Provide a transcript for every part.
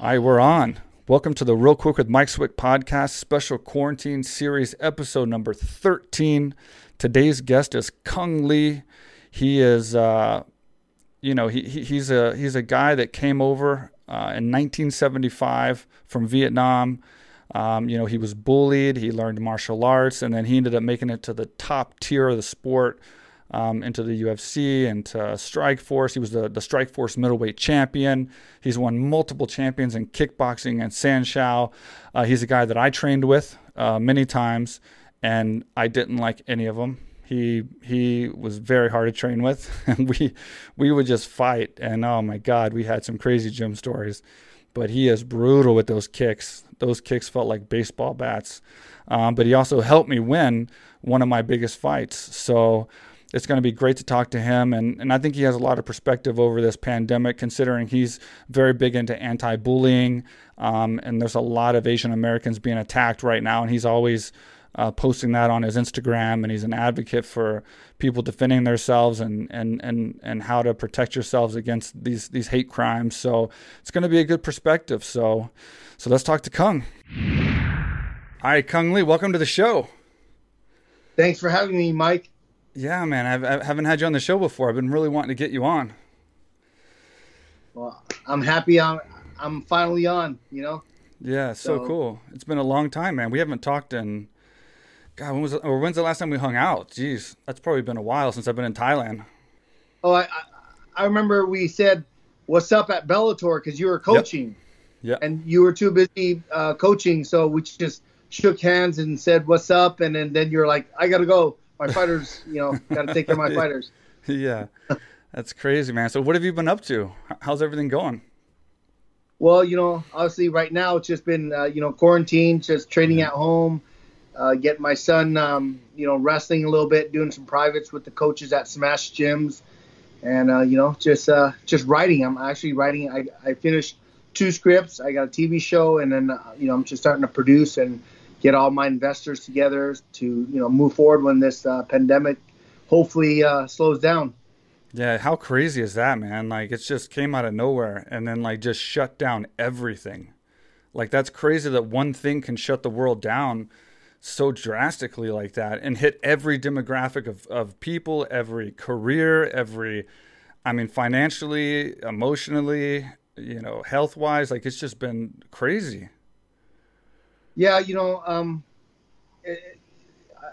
All right, we're on. Welcome to the Real Quick with Mike Swick podcast, special quarantine series, episode number 13. Today's guest is Cung Le. He is, uh, you know, he, he, he's a he's a guy that came over uh, in 1975 from Vietnam. Um, you know, he was bullied. He learned martial arts, and then he ended up making it to the top tier of the sport um, into the UFC and to Strikeforce. He was the, the Strikeforce middleweight champion. He's won multiple champions in kickboxing and Sanshou. Uh, he's a guy that I trained with uh, many times, and I didn't like any of them. He he was very hard to train with, and we we would just fight. And oh my God, we had some crazy gym stories. But he is brutal with those kicks. Those kicks felt like baseball bats. Um, but he also helped me win one of my biggest fights. So it's going to be great to talk to him. And, and I think he has a lot of perspective over this pandemic, considering he's very big into anti bullying. Um, and there's a lot of Asian Americans being attacked right now. And he's always uh, posting that on his Instagram. And he's an advocate for people defending themselves and, and, and, and how to protect yourselves against these, these hate crimes. So it's going to be a good perspective. So, so let's talk to Cung. All right, Cung Le, welcome to the show. Thanks for having me, Mike. Yeah, man, I've, I haven't had you on the show before. I've been really wanting to get you on. Well, I'm happy I'm I'm finally on. You know. Yeah, so, so cool. It's been a long time, man. We haven't talked in. God, when was or when's the last time we hung out? Jeez, that's probably been a while since I've been in Thailand. Oh, I I, I remember we said, "What's up?" at Bellator because you were coaching. Yeah. And you were too busy uh, coaching, so we just shook hands and said, "What's up?" And then, then you're like, "I gotta go." My fighters, you know, got to take care of my fighters. yeah, that's crazy, man. So, what have you been up to? How's everything going? Well, you know, obviously, right now it's just been, uh, you know, quarantine, just training at home, uh, getting my son, um, you know, wrestling a little bit, doing some privates with the coaches at Smash Gyms, and uh, you know, just uh, just writing. I'm actually writing. I, I finished two scripts. I got a TV show, and then uh, you know, I'm just starting to produce and get all my investors together to you know move forward when this uh, pandemic hopefully uh, slows down. Yeah, how crazy is that, man? Like it just came out of nowhere and then like just shut down everything. Like that's crazy that one thing can shut the world down so drastically like that and hit every demographic of, of people, every career, every I mean financially, emotionally, you know, health wise, like it's just been crazy. Yeah, you know, um,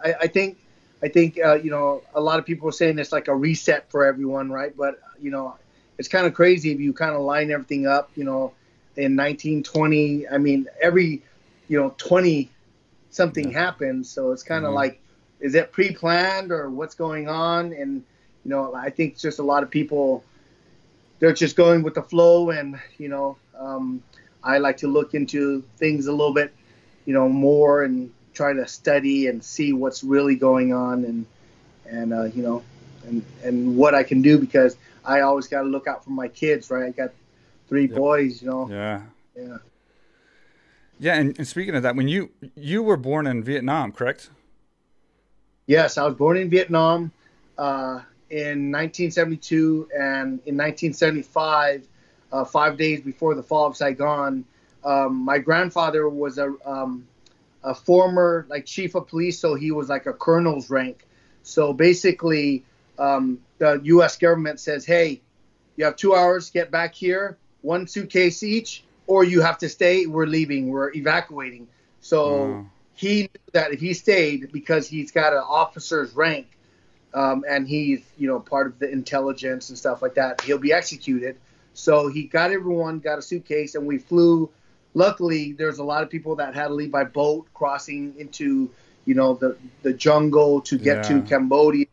I, I think I think uh, you know a lot of people are saying it's like a reset for everyone, right? But you know, it's kind of crazy if you kind of line everything up. You know, in 1920, I mean, every you know 20 something yeah. happens, so it's kind of mm-hmm. like, is it pre-planned or what's going on? And you know, I think just a lot of people they're just going with the flow, and you know, um, I like to look into things a little bit you know more and try to study and see what's really going on and and uh, you know and and what I can do because I always got to look out for my kids, right? I got three yep. boys, you know. Yeah. Yeah. Yeah, and, and speaking of that, when you you were born in Vietnam, correct? Yes, I was born in Vietnam uh, in 1972, and in 1975, uh, five days before the fall of Saigon, um, my grandfather was a um, a former like chief of police, so he was like a colonel's rank. So basically, um, the U.S. government says, "Hey, you have two hours, get back here, one suitcase each, or you have to stay. We're leaving. We're evacuating." So he knew that if he stayed, because he's got an officer's rank, um, and he's you know part of the intelligence and stuff like that, he'll be executed. So he got everyone, got a suitcase, and we flew luckily there's a lot of people that had to leave by boat crossing into you know the the jungle to get yeah. to Cambodia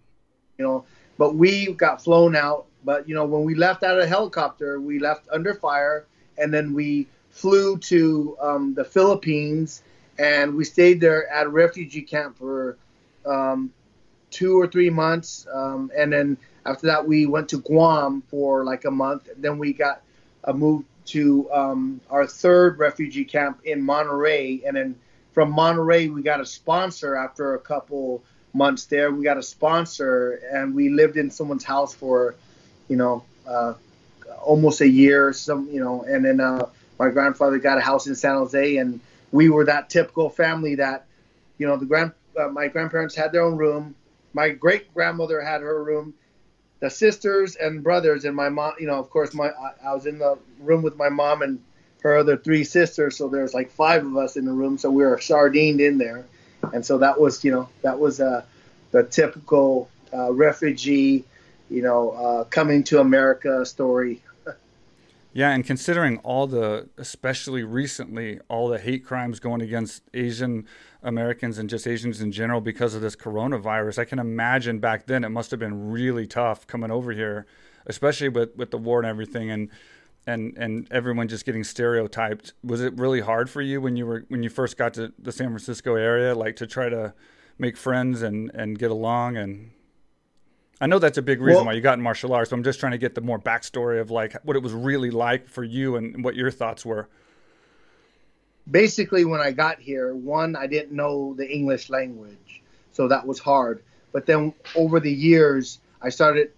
you know. But we got flown out. But you know when we left out of the helicopter we left under fire and then we flew to um, the Philippines and we stayed there at a refugee camp for um, two or three months um, and then after that we went to Guam for like a month. Then we got a move to um, our third refugee camp in Monterey, and then from Monterey we got a sponsor after a couple months there. We got a sponsor, and we lived in someone's house for, you know, uh, almost a year. Some, you know, and then uh, my grandfather got a house in San Jose, and we were that typical family that, you know, the grand uh, my grandparents had their own room, my great grandmother had her room, the sisters and brothers, and my mom. You know, of course, my I, I was in the room with my mom and her other three sisters, so there's like five of us in the room, so we were sardined in there, and so that was, you know, that was uh, the typical uh, refugee, you know, uh, coming to America story. Yeah, and considering all the, especially recently, all the hate crimes going against Asian Americans and just Asians in general because of this coronavirus, I can imagine back then it must have been really tough coming over here, especially with, with the war and everything, and and and everyone just getting stereotyped. Was it really hard for you when you were when you first got to the San Francisco area, like to try to make friends and and get along and I know that's a big reason well, why you got in martial arts. So I'm just trying to get the more backstory of like what it was really like for you and what your thoughts were. Basically, when I got here, one, I didn't know the English language, so that was hard. But then over the years, I started,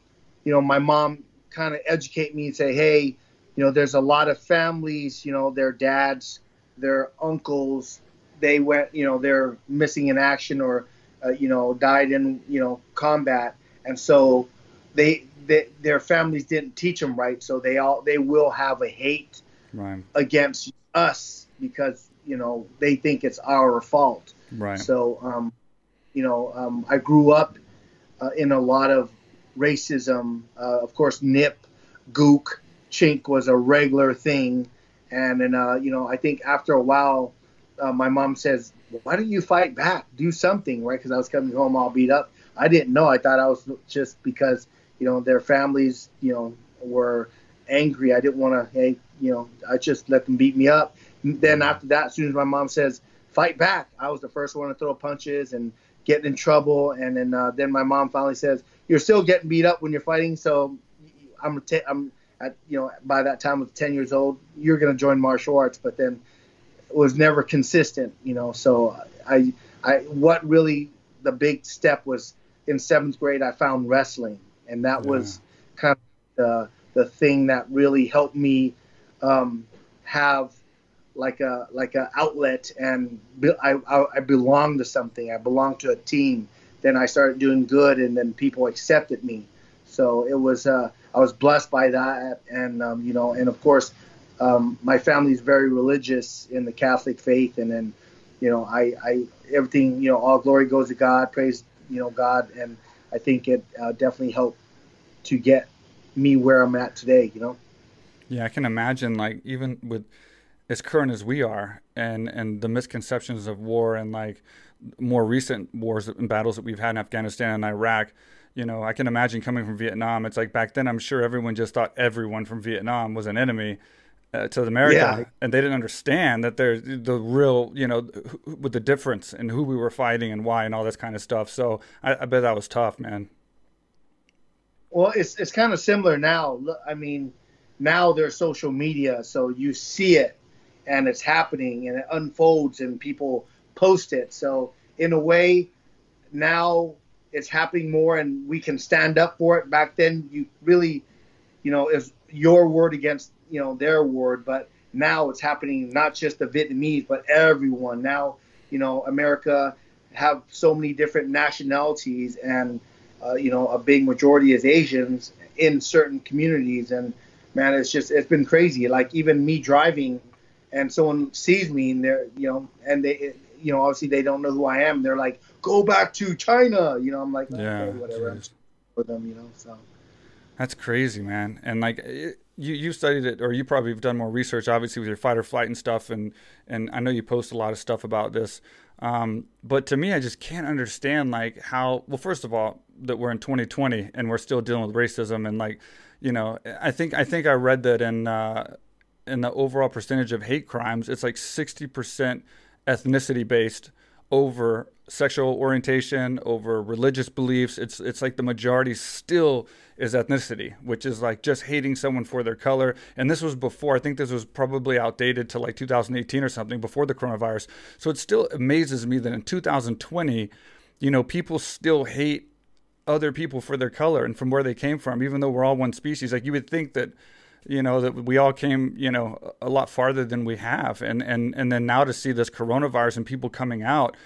you know, my mom kind of educate me and say, hey, you know, there's a lot of families, you know, their dads, their uncles, they went, you know, they're missing in action or, uh, you know, died in, you know, combat and so they, they their families didn't teach them right, so they all they will have a hate right. against us because you know they think it's our fault. Right. So um, you know um, I grew up uh, in a lot of racism. Uh, of course, nip, gook, chink was a regular thing, and then uh, you know I think after a while, uh, my mom says, "Why don't you fight back? Do something, right?" Because I was coming home all beat up, I didn't know. I thought I was just because you know their families you know were angry. I didn't want to. Hey, you know, I just let them beat me up. Then after that, as soon as my mom says fight back, I was the first one to throw punches and get in trouble. And then uh, then my mom finally says you're still getting beat up when you're fighting. So I'm t- I'm at you know by that time I was 10 years old. You're gonna join martial arts, but then it was never consistent. You know, so I I what really the big step was in seventh grade, I found wrestling, and that yeah. was kind of the the thing that really helped me um, have like a like a outlet, and be, I, I I belonged to something. I belonged to a team. Then I started doing good, and then people accepted me. So it was uh, I was blessed by that, and um, you know, and of course, um, my family is very religious in the Catholic faith, and then you know, I, I everything you know, all glory goes to God. Praise you know God, and I think it uh, definitely helped to get me where I'm at today. You know. Yeah, I can imagine like even with as current as we are, and and the misconceptions of war and like more recent wars and battles that we've had in Afghanistan and Iraq. You know, I can imagine coming from Vietnam. It's like back then, I'm sure everyone just thought everyone from Vietnam was an enemy uh, to America, yeah. and they didn't understand that there's the real, you know, with the difference in who we were fighting and why and all this kind of stuff. So I, I bet that was tough, man. Well, it's it's kind of similar now. I mean, now there's social media, so you see it and it's happening and it unfolds and people post it. So in a way, now it's happening more and we can stand up for it. Back then, you really, you know, is your word against you know their award, but now it's happening not just the Vietnamese, but everyone. Now, you know, America have so many different nationalities, and uh, you know, a big majority is Asians in certain communities, and man, it's just it's been crazy. Like even me driving, and someone sees me, and they're you know, and they you know, obviously they don't know who I am. They're like, "Go back to China," you know. I'm like, yeah, okay, whatever. For them, you know, so. That's crazy, man. And like, it, you you studied it, or you probably have done more research, obviously with your fight or flight and stuff. And and I know you post a lot of stuff about this. Um, but to me, I just can't understand like how. Well, first of all, that we're in 2020 and we're still dealing with racism and like, you know, I think I think I read that in uh, in the overall percentage of hate crimes, it's like 60 percent ethnicity based over sexual orientation, over religious beliefs. It's it's like the majority still is ethnicity, which is like just hating someone for their color. And this was before, I think this was probably outdated to like 2018 or something before the coronavirus. So it still amazes me that in 2020, you know, people still hate other people for their color and from where they came from, even though we're all one species. Like you would think that you know that we all came you know a lot farther than we have. And and and then now to see this coronavirus and people coming out.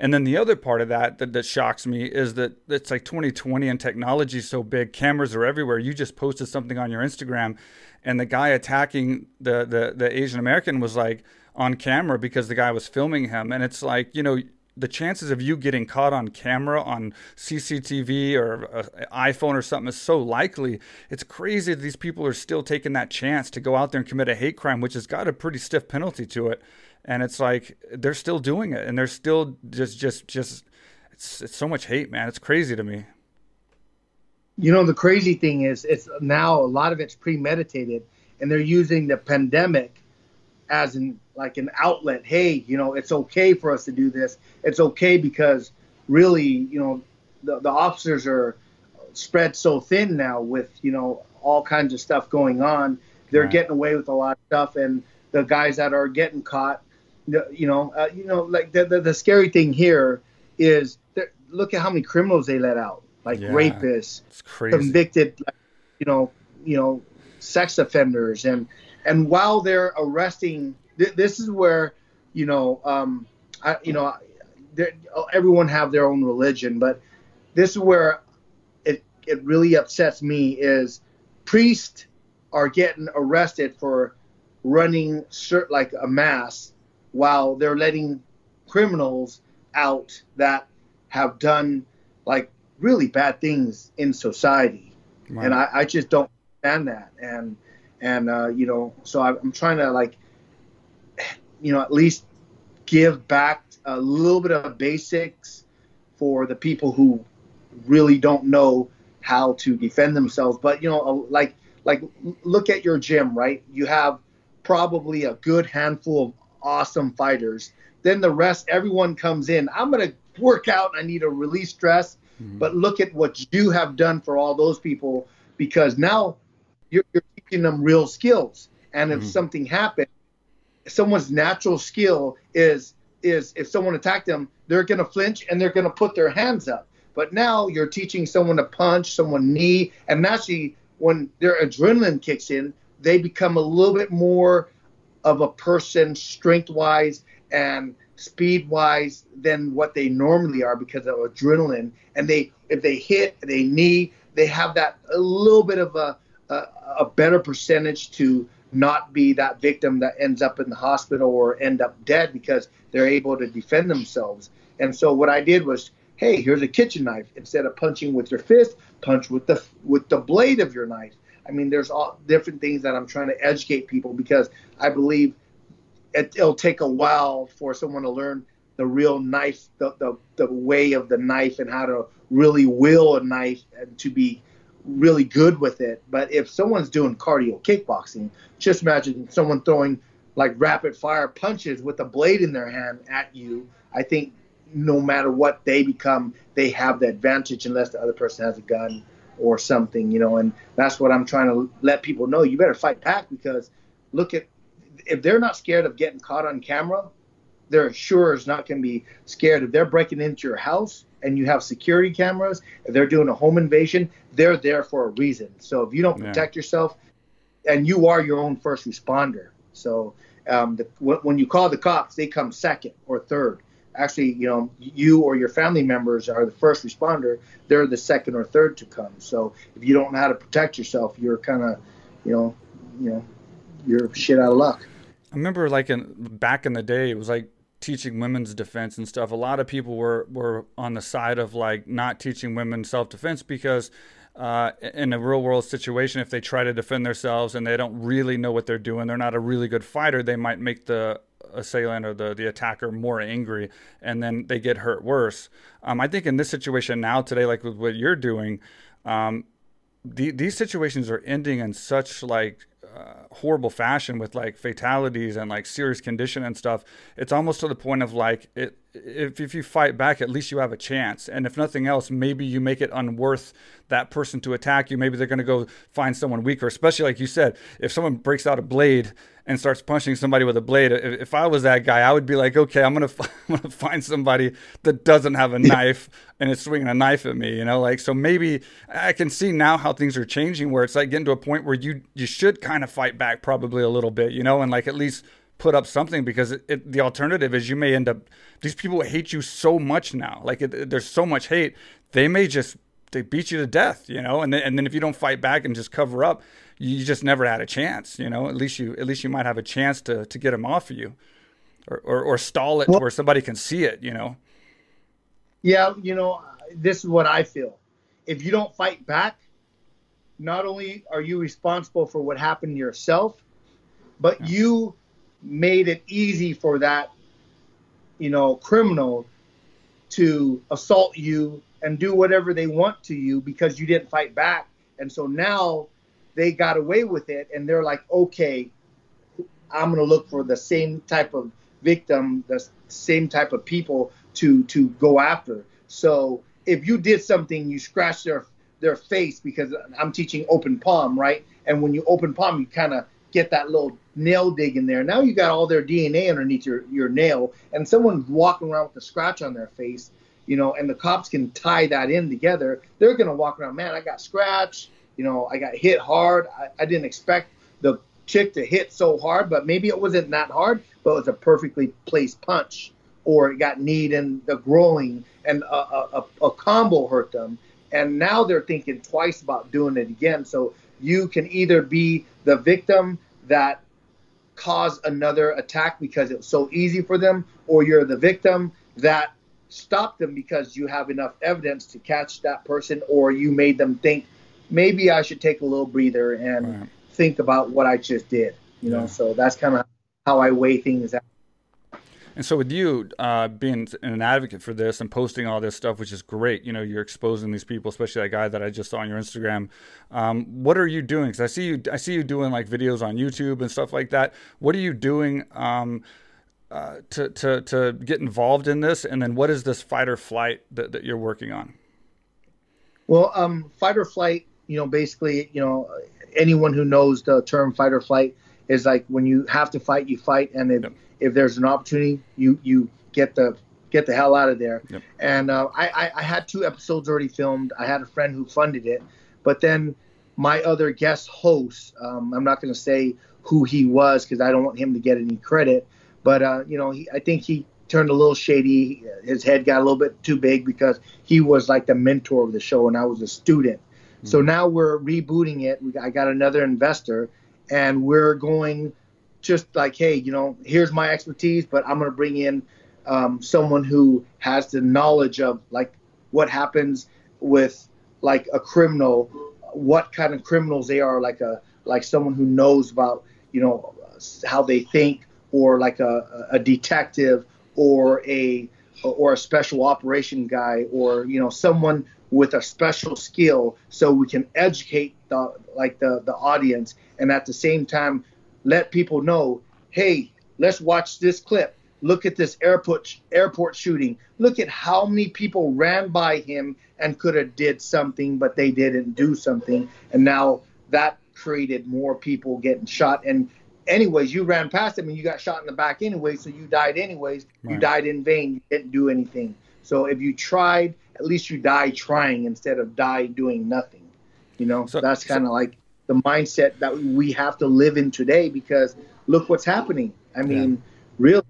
And then the other part of that, that that shocks me is that it's like 2020 and technology is so big, cameras are everywhere. You just posted something on your Instagram, and the guy attacking the the, the Asian American was like on camera because the guy was filming him, and it's like you know the chances of you getting caught on camera on CCTV or an iPhone or something is so likely. It's crazy that these people are still taking that chance to go out there and commit a hate crime, which has got a pretty stiff penalty to it. And it's like they're still doing it and they're still just just just it's, it's so much hate man. It's crazy to me. You know the crazy thing is it's now a lot of it's premeditated and they're using the pandemic as an like an outlet hey you know it's okay for us to do this. It's okay because really you know the, the officers are spread so thin now with you know all kinds of stuff going on. They're right. getting away with a lot of stuff and the guys that are getting caught you know, uh, you know, like the, the, the scary thing here is look at how many criminals they let out, like yeah, rapists, convicted, you know, you know, sex offenders, and and while they're arresting, th- this is where, you know, um, I, you know, everyone have their own religion, but this is where it it really upsets me is priests are getting arrested for running cert- like a mass while they're letting criminals out that have done like really bad things in society. Right. And I, I, just don't understand that. And, and, uh, you know, so I'm trying to like, you know, at least give back a little bit of basics for the people who really don't know how to defend themselves. But, you know, like, like look at your gym, right? You have probably a good handful of awesome fighters. Then the rest, everyone comes in. I'm going to work out. I need to release stress. Mm-hmm. But look at what you have done for all those people because now you're, you're teaching them real skills. And if mm-hmm. something happens, someone's natural skill is is if someone attacked them, they're going to flinch and they're going to put their hands up. But now you're teaching someone to punch, someone knee, and naturally when their adrenaline kicks in, they become a little bit more of a person strength wise and speed wise than what they normally are because of adrenaline. And they, if they hit, they knee, they have that a little bit of a, a, a better percentage to not be that victim that ends up in the hospital or end up dead because they're able to defend themselves. And so what I did was, hey, here's a kitchen knife. Instead of punching with your fist, punch with the with the blade of your knife. I mean, there's all different things that I'm trying to educate people because I believe it, will take a while for someone to learn the real knife, the, the, the way of the knife and how to really wield a knife and to be really good with it. But if someone's doing cardio kickboxing, just imagine someone throwing like rapid fire punches with a blade in their hand at you. I think no matter what they become, they have the advantage unless the other person has a gun or something, you know. And that's what I'm trying to let people know. You better fight back because look at if they're not scared of getting caught on camera, they're sure is not going to be scared if they're breaking into your house and you have security cameras. If they're doing a home invasion, they're there for a reason. So if you don't protect yeah. yourself, and you are your own first responder, so um, the, when you call the cops, they come second or third actually, you know, you or your family members are the first responder. They're the second or third to come. So if you don't know how to protect yourself, you're kind of, you know, you know, you're shit out of luck. I remember, like in back in the day, it was like teaching women's defense and stuff. A lot of people were were on the side of like not teaching women self defense because. Uh, in a real world situation, if they try to defend themselves and they don't really know what they're doing, they're not a really good fighter, they might make the assailant or the, the attacker more angry and then they get hurt worse. Um, I think in this situation now, today, like with what you're doing, um, the, these situations are ending in such like uh, horrible fashion with like fatalities and like serious condition and stuff. It's almost to the point of like it if if you fight back, at least you have a chance. And if nothing else, maybe you make it unworth that person to attack you. Maybe they're going to go find someone weaker. Especially like you said, if someone breaks out a blade and starts punching somebody with a blade, if, if I was that guy, I would be like, okay, I'm gonna I'm gonna find somebody that doesn't have a knife and is swinging a knife at me. You know, like so maybe I can see now how things are changing, where it's like getting to a point where you you should kind of fight back probably a little bit, you know, and like at least put up something because it, it, the alternative is you may end up these people hate you so much now. Like it, there's so much hate they may just they beat you to death you know? And then, and then if you don't fight back and just cover up you just never had a chance you know? At least you at least you might have a chance to to get them off of you or or, or stall it well, where somebody can see it you know? Yeah you know this is what i feel. If you don't fight back not only are you responsible for what happened to yourself but yeah. you made it easy for that, you know, criminal to assault you and do whatever they want to you because you didn't fight back. And so now they got away with it and they're like, okay, I'm going to look for the same type of victim, the same type of people to to go after. So if you did something, you scratch their their face because I'm teaching open palm, right? And when you open palm, you kind of get that little nail dig in there. Now you got all their DNA underneath your, your nail, and someone's walking around with a scratch on their face, you know, and the cops can tie that in together. They're gonna walk around, man, I got scratched, you know, I got hit hard. I, I didn't expect the chick to hit so hard, but maybe it wasn't that hard, but it was a perfectly placed punch, or it got kneed in the groin, and a, a, a combo hurt them. And now they're thinking twice about doing it again. So you can either be the victim that caused another attack because it was so easy for them, or you're the victim that stopped them because you have enough evidence to catch that person, or you made them think maybe I should take a little breather and right. think about what I just did. You know, yeah. so that's kind of how I weigh things out. And so, with you uh, being an advocate for this and posting all this stuff, which is great, you know, you're exposing these people, especially that guy that I just saw on your Instagram. Um, what are you doing? Because I see you, I see you doing like videos on YouTube and stuff like that. What are you doing um, uh, to to to get involved in this? And then, what is this fight or flight that, that you're working on? Well, um, fight or flight, you know, basically, you know, anyone who knows the term fight or flight is like when you have to fight, you fight, and it. Yep if there's an opportunity, you you get the get the hell out of there. Yep. And uh, I, I, I had two episodes already filmed. I had a friend who funded it, but then my other guest host, um, I'm not going to say who he was because I don't want him to get any credit, but uh, you know, he, I think he turned a little shady. His head got a little bit too big because he was like the mentor of the show and I was a student. Mm-hmm. So now we're rebooting it. I got another investor and we're going just like, hey, you know, here's my expertise, but I'm going to bring in um, someone who has the knowledge of like what happens with like a criminal, what kind of criminals they are, like a like someone who knows about you know how they think, or like a, a detective, or a or a special operation guy, or you know someone with a special skill, so we can educate the like the the audience, and at the same time let people know, hey, let's watch this clip. Look at this airport airport shooting. Look at how many people ran by him and could have did something, but they didn't do something. And now that created more people getting shot. And anyways, you ran past him and you got shot in the back anyway, so you died anyways. Right. You died in vain. You didn't do anything. So if you tried, at least you died trying instead of die doing nothing. You know, so that's kind of so, like the mindset that we have to live in today because look what's happening. I mean, yeah. really,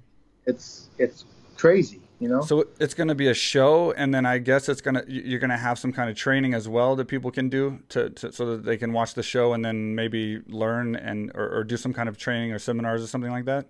it's it's crazy. You know? So it's going to be a show, and then I guess it's gonna you're going to have some kind of training as well that people can do to, to so that they can watch the show and then maybe learn and or, or do some kind of training or seminars or something like that.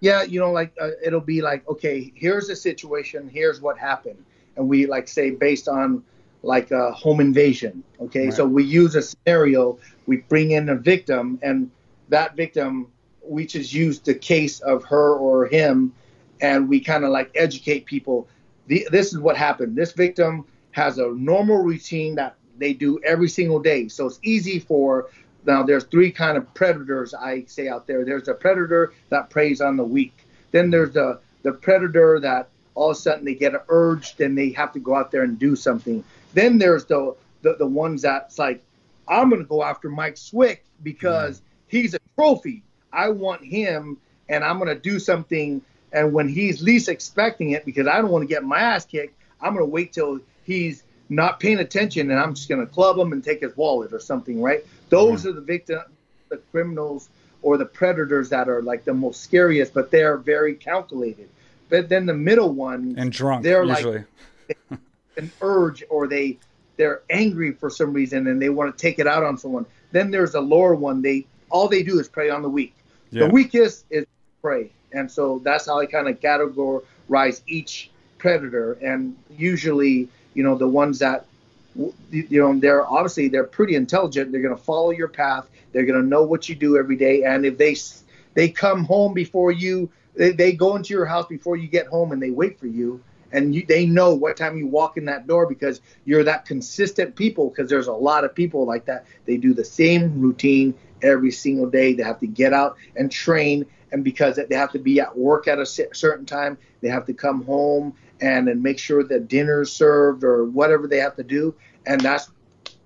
Yeah, you know, like uh, it'll be like, okay, here's the situation, here's what happened, and we like say based on like a home invasion. Okay, right. so we use a scenario, we bring in a victim, and that victim, we just use the case of her or him, and we kind of like educate people. The, this is what happened. This victim has a normal routine that they do every single day, so it's easy for. Now, there's three kind of predators I say out there. There's a predator that preys on the weak. Then there's the the predator that all of a sudden they get urged and they have to go out there and do something. Then there's the the, the ones that's like, I'm gonna go after Mike Swick because mm. he's a trophy. I want him and I'm gonna do something. And when he's least expecting it, because I don't want to get my ass kicked, I'm gonna wait till he's not paying attention and I'm just gonna club him and take his wallet or something, right? Those are the victim, the criminals or the predators that are like the most scariest, but they're very calculated. But then the middle one and drunk, they're usually. like an urge or they they're angry for some reason and they want to take it out on someone. Then there's a lower one. They all they do is prey on the weak. Yeah. The weakest is prey, and so that's how I kind of categorize each predator. And usually, you know, the ones that you know they're obviously they're pretty intelligent. They're going to follow your path. They're going to know what you do every day. And if they they come home before you, they, they go into your house before you get home, and they wait for you and you, they know what time you walk in that door because you're that consistent people because there's a lot of people like that. They do the same routine every single day. They have to get out and train and because they have to be at work at a certain time they have to come home and then make sure that dinner's served or whatever they have to do. And that's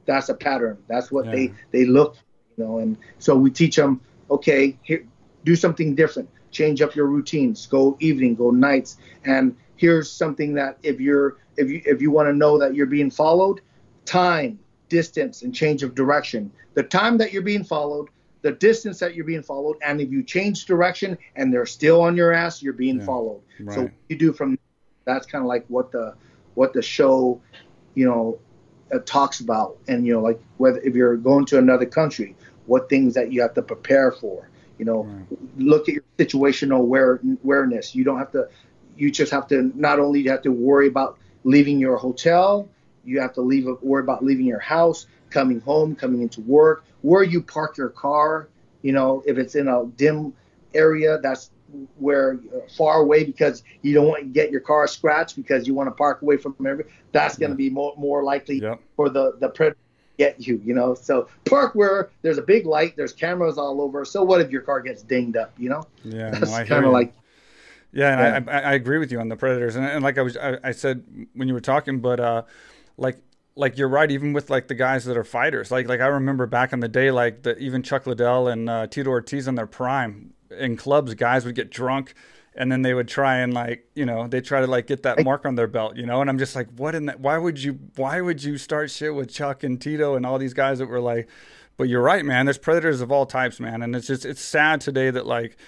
that's a pattern. That's what yeah. they they look you know and so we teach them okay here do something different. Change up your routines. Go evening go nights. And here's something that if you're if you if you want to know that you're being followed, time, distance, and change of direction. The time that you're being followed, the distance that you're being followed, and if you change direction and they're still on your ass, you're being yeah, followed. Right. So you do from that's kind of like what the what the show, you know, uh, talks about, and you know, like whether if you're going to another country, what things that you have to prepare for. You know, right. look at your situational aware, awareness. You don't have to you just have to not only have to worry about leaving your hotel, you have to leave worry about leaving your house, coming home, coming into work, where you park your car. You know, if it's in a dim area, that's where uh, far away because you don't want to get your car scratched because you want to park away from every. That's going to be more more likely yep. for the the predator get you, you know. So park where there's a big light, there's cameras all over. So what if your car gets dinged up, you know? Yeah, that's no, kind of like yeah, and yeah. I, I, I agree with you on the Predators, and, and like I was I, I, said when you were talking, but uh, like like you're right, even with like the guys that are fighters, like like I remember back in the day, like the even Chuck Liddell and uh, Tito Ortiz in their prime in clubs, guys would get drunk. And then they would try and like, you know, they try to like get that mark on their belt, you know. And I'm just like, what in that? Why would you? Why would you start shit with Chuck and Tito and all these guys that were like? But you're right, man. There's predators of all types, man. And it's just it's sad today that like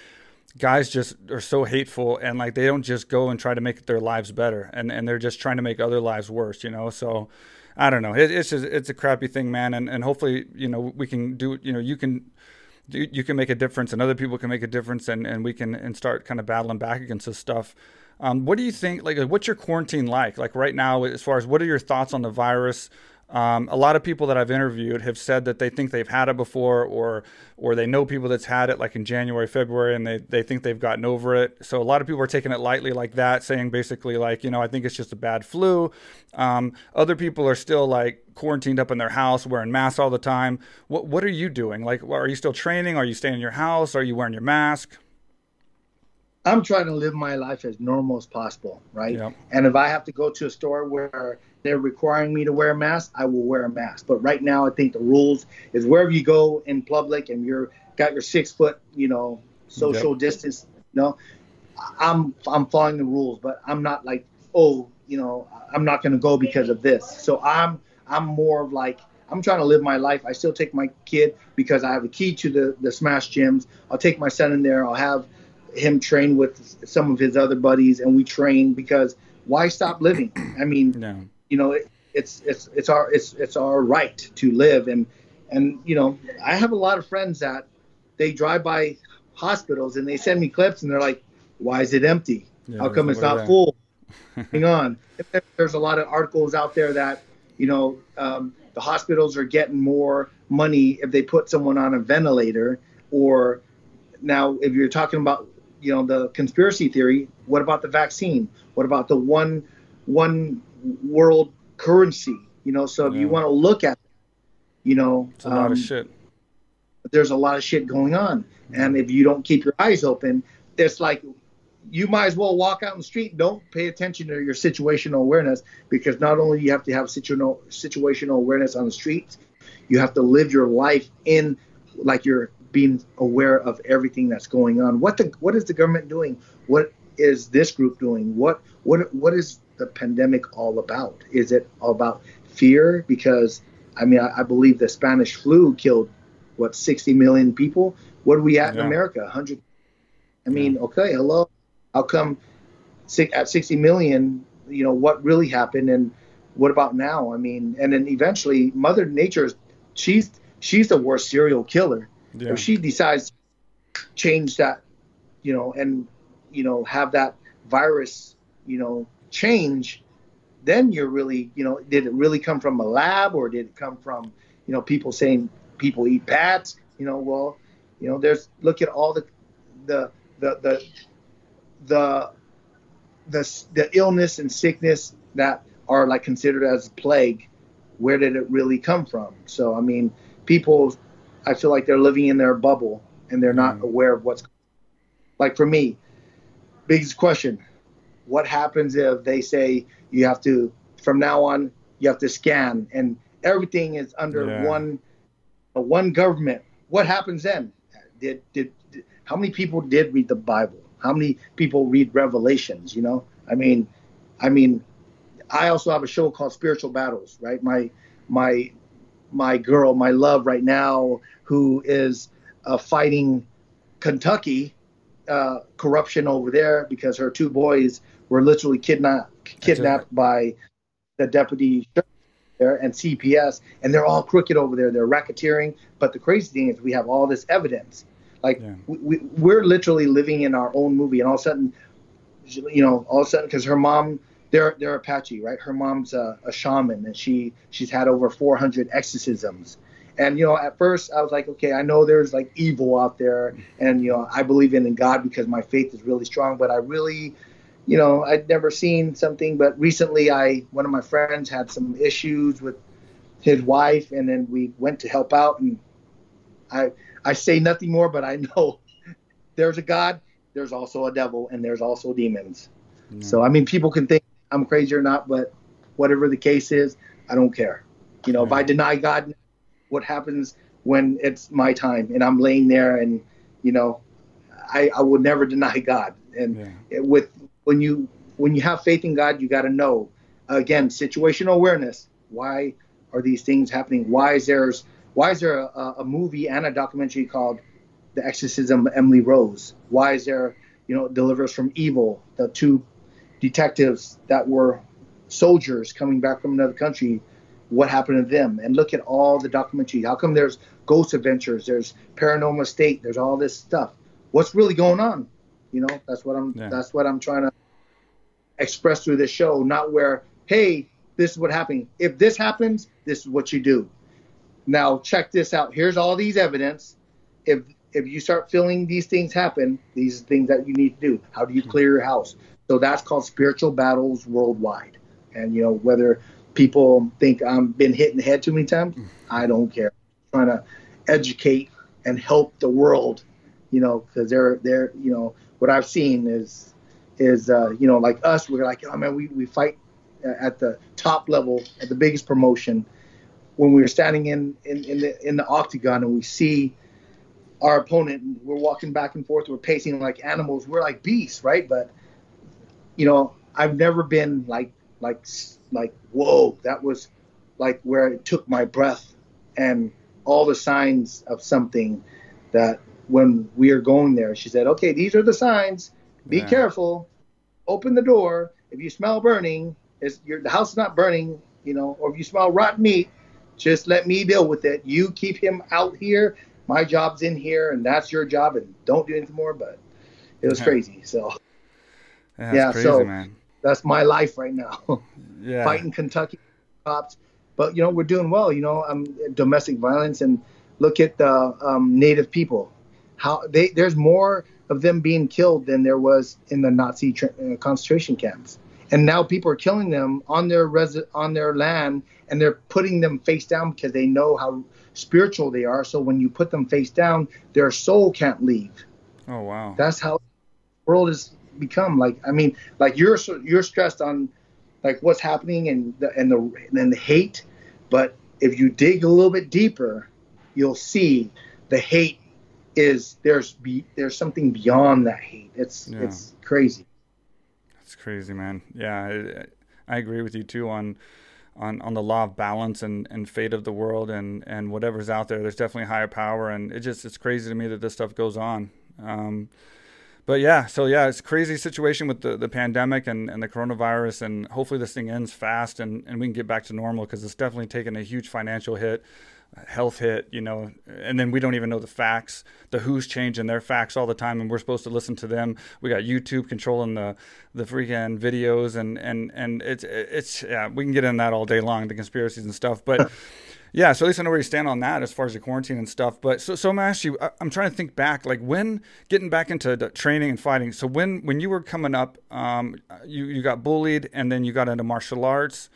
guys just are so hateful and like they don't just go and try to make their lives better and and they're just trying to make other lives worse you know? So i don't know. It, it's just it's a crappy thing man and and hopefully you know we can do you know you can you can make a difference and other people can make a difference and and we can and start kind of battling back against this stuff. Um, what do you think like what's your quarantine like like right now as far as what are your thoughts on the virus um, a lot of people that I've interviewed have said that they think they've had it before, or or they know people that's had it, like in January, February, and they they think they've gotten over it. So a lot of people are taking it lightly, like that, saying basically like you know I think it's just a bad flu. Um, other people are still like quarantined up in their house, wearing masks all the time. What what are you doing? Like, are you still training? Are you staying in your house? Are you wearing your mask? I'm trying to live my life as normal as possible, right? Yep. And if I have to go to a store where they're requiring me to wear a mask, I will wear a mask. But right now, I think the rules is wherever you go in public and you're got your six foot, you know, social yep. distance. You know, I'm I'm following the rules, but I'm not like, oh, you know, I'm not going to go because of this. So I'm I'm more of like I'm trying to live my life. I still take my kid because I have a key to the the Smash gyms. I'll take my son in there. I'll have him train with some of his other buddies, and we train because why stop living? I mean, no you know, it, it's it's it's our it's it's our right to live and and you know, I have a lot of friends that they drive by hospitals and they send me clips and they're like, "Why is it empty? Yeah, How come it's not full?" Hang on. There's a lot of articles out there that you know um, the hospitals are getting more money if they put someone on a ventilator or now if you're talking about you know the conspiracy theory what about the vaccine what about the one one world currency. You know, so if yeah. you want to look at, you know, it's a um, lot of shit. There's a lot of shit going on, and if you don't keep your eyes open, it's like you might as well walk out in the street. Don't pay attention to your situational awareness because not only you have to have situational situational awareness on the streets, you have to live your life in like you're being aware of everything that's going on. What the what is the government doing? What is this group doing? What what what is the pandemic all about? Is it about fear? Because I mean, I, I believe the Spanish flu killed what 60 million people. What are we at yeah. in America? 100. I mean, yeah. okay, hello. How come at 60 million? You know what really happened, and what about now? I mean, and then eventually, Mother Nature, she's she's the worst serial killer. Yeah. If she decides to change that, you know, and you know have that virus, you know, change, then you're really, you know, did it really come from a lab or did it come from, you know, people saying people eat bats? You know, well, you know, there's look at all the the the the the the, the illness and sickness that are like considered as plague. Where did it really come from? So I mean, people, I feel like they're living in their bubble and they're not mm. aware of what's. Like for me, biggest question: What happens if they say you have to from now on you have to scan and everything is under yeah. one uh, one government. What happens then? Did, did, did how many people did read the bible? How many people read revelations you know? I mean i mean i also have a show called spiritual battles right? My my my girl my love right now who is uh, fighting kentucky uh, corruption over there because her two boys were literally kidnapped kidnapped by the deputy there and CPS, and they're all crooked over there. They're racketeering. But the crazy thing is, we have all this evidence. Like yeah. we, we, are literally living in our own movie, and all of a sudden, you know, all of a sudden, because her mom, they're they're Apache, right? Her mom's a, a shaman, and she she's had over 400 exorcisms. And you know, at first I was like, okay, I know there's like evil out there, and you know, I believe in God because my faith is really strong. But I really you know, I'd never seen something, but recently I, one of my friends had some issues with his wife and then we went to help out and I, I say nothing more, but I know there's a God, there's also a devil and there's also demons. Mm. So, I mean, people can think I'm crazy or not, but whatever the case is, I don't care. You know, if I deny God, what happens when it's my time and I'm laying there and, you know, I, I would never deny God. And yeah. with when you when you have faith in God, you got to know again situational awareness. Why are these things happening? Why is there's why is there a, a movie and a documentary called The Exorcism of Emily Rose? Why is there you know Deliver Us from Evil? The two detectives that were soldiers coming back from another country. What happened to them? And look at all the documentaries. How come there's Ghost Adventures? There's Paranormal State. There's all this stuff. What's really going on? You know, that's what I'm. Yeah. That's what I'm trying to expressed through this show, not where, hey, this is what happened. If this happens, this is what you do. Now check this out. Here's all these evidence. If if you start feeling these things happen, these things that you need to do. How do you clear your house? So that's called spiritual battles worldwide. And you know whether people think I'm been hit in the head too many times, I don't care. I'm trying to educate and help the world, you know, because they're they're you know what I've seen is is uh, you know like us we're like oh man we, we fight at the top level at the biggest promotion. When we were standing in in, in the in the octagon and we see our opponent we're walking back and forth we're pacing like animals we're like beasts right? But you know I've never been like like like whoa that was like where it took my breath and all the signs of something that when we are going there she said okay these are the signs be yeah. careful. Open the door. If you smell burning, your the house is not burning, you know, or if you smell rotten meat, just let me deal with it. You keep him out here. My job's in here, and that's your job, and don't do anything more. But it was yeah. crazy. So yeah, yeah crazy, so man. that's my life right now. yeah, fighting Kentucky cops, but you know we're doing well. You know, um, domestic violence, and look at the um, Native people. How they there's more of them being killed than there was in the Nazi tra- uh, concentration camps. And now people are killing them on their res- on their land, and they're putting them face down because they know how spiritual they are. So when you put them face down, their soul can't leave. Oh wow! That's how the world has become like i mean like you're you're stressed on like what's happening and the and the and the hate but if you dig a little bit deeper you'll see the hate is there's be there's something beyond that hate it's yeah. it's crazy it's crazy man yeah I, I agree with you too on on, on the law of balance and, and fate of the world and, and whatever's out there. There's definitely higher power, and it just it's crazy to me that this stuff goes on. Um, but yeah, so yeah, it's a crazy situation with the, the pandemic and, and the coronavirus, and hopefully this thing ends fast and, and we can get back to normal because it's definitely taken a huge financial hit, health hit, you know, and then we don't even know the facts. The WHO's changing their facts all the time, and we're supposed to listen to them. We got YouTube controlling the the freaking videos, and and and it's it's yeah, we can get in that all day long, the conspiracies and stuff, but. Yeah, so at least I know where you stand on that as far as the quarantine and stuff. But so, so I'm gonna ask you. I'm trying to think back, like when getting back into training and fighting. So when when you were coming up, um, you you got bullied, and then you got into martial arts.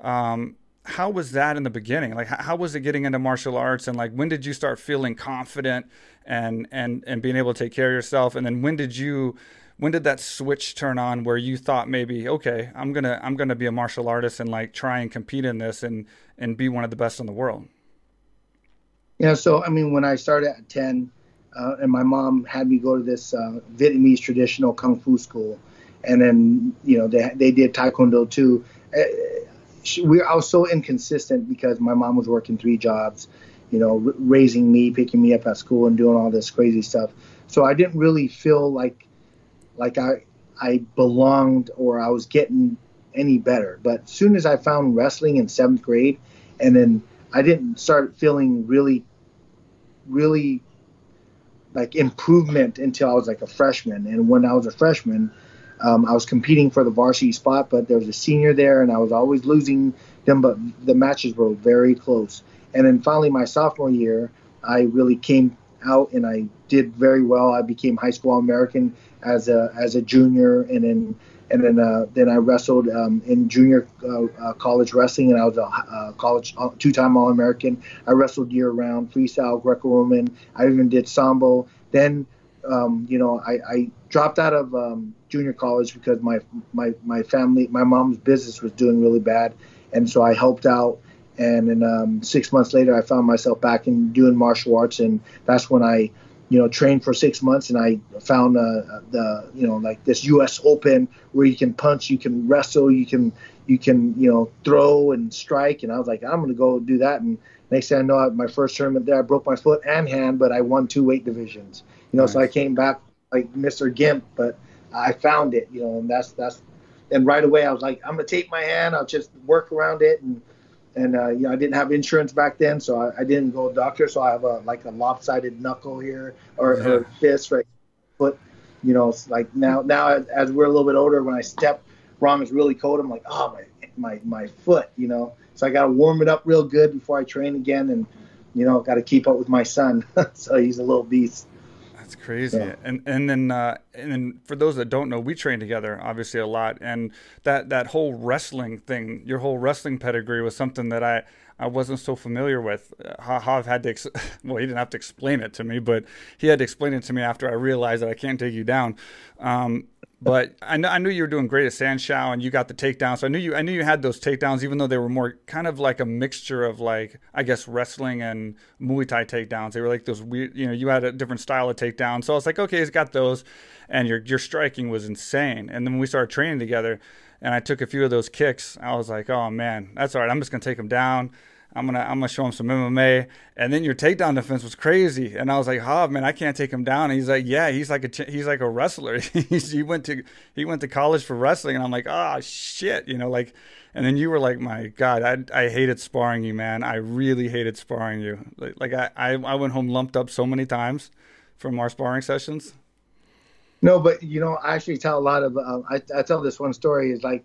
Um, how was that in the beginning? Like, how, was it getting into martial arts, and like when did you start feeling confident and and and being able to take care of yourself? And then when did you when did that switch turn on where you thought maybe okay i'm gonna i'm gonna be a martial artist and like try and compete in this and and be one of the best in the world yeah so i mean when i started at 10 uh, and my mom had me go to this uh, vietnamese traditional kung fu school and then you know they, they did taekwondo too she, we, i was so inconsistent because my mom was working three jobs you know r- raising me picking me up at school and doing all this crazy stuff so i didn't really feel like like I I belonged or I was getting any better. But as soon as I found wrestling in seventh grade, and then I didn't start feeling really, really like improvement until I was like a freshman. And when I was a freshman, um, I was competing for the varsity spot, but there was a senior there, and I was always losing them. But the matches were very close. And then finally, my sophomore year, I really came out and I did very well. I became high school American as a as a junior, and then and then uh, then I wrestled um, in junior uh, uh, college wrestling, and I was a uh, college uh, two-time All-American. I wrestled year-round, freestyle, Greco-Roman. I even did sambo. Then, um, you know, I, I, dropped out of um, junior college because my my my family, my mom's business was doing really bad, and so I helped out. And then um, six months later, I found myself back in doing martial arts, and that's when I you know, trained for six months, and I found uh, the, you know, like this U.S. Open where you can punch, you can wrestle, you can, you can, you know, throw and strike. And I was like, I'm gonna go do that. And next thing I know, my first tournament there, I broke my foot and hand, but I won two weight divisions. You know, nice. so I came back like Mr. Gimp, but I found it. You know, and that's that's. And right away, I was like, I'm gonna take my hand. I'll just work around it and and uh, you know I didn't have insurance back then, so I, I, didn't go to doctor. So I have a like a lopsided knuckle here or, yeah. or fist right foot. You know, like now now as, as, we're a little bit older, when I step wrong, it's really cold. I'm like, oh my my my foot. You know, so I got to warm it up real good before I train again, and you know, got to keep up with my son. so he's a little beast. That's crazy. Yeah. And and then uh, and then for those that don't know, we train together obviously a lot. And that that whole wrestling thing, your whole wrestling pedigree was something that I I wasn't so familiar with. How I've had to ex- well, he didn't have to explain it to me, but he had to explain it to me after I realized that I can't take you down. Um, but I, kn- I knew you were doing great at Sanshou and you got the takedown. So I knew you I knew you had those takedowns, even though they were more kind of like a mixture of like I guess wrestling and Muay Thai takedowns. They were like those weird, you know, you had a different style of takedown. So I was like, okay, he's got those, and your your striking was insane. And then when we started training together, and I took a few of those kicks, I was like, oh man, that's all right. I'm just gonna take him down. I'm gonna I'm gonna show him some MMA. And then your takedown defense was crazy, and I was like, "Oh man, I can't take him down." And he's like, "Yeah, he's like a he's like a wrestler. he went to he went to college for wrestling." And I'm like, "Oh shit," you know, like. And then you were like, "My God, I I hated sparring you, man. I really hated sparring you. Like, like I, I I went home lumped up so many times from our sparring sessions." No, but you know, I actually tell a lot of. Uh, I I tell this one story is like,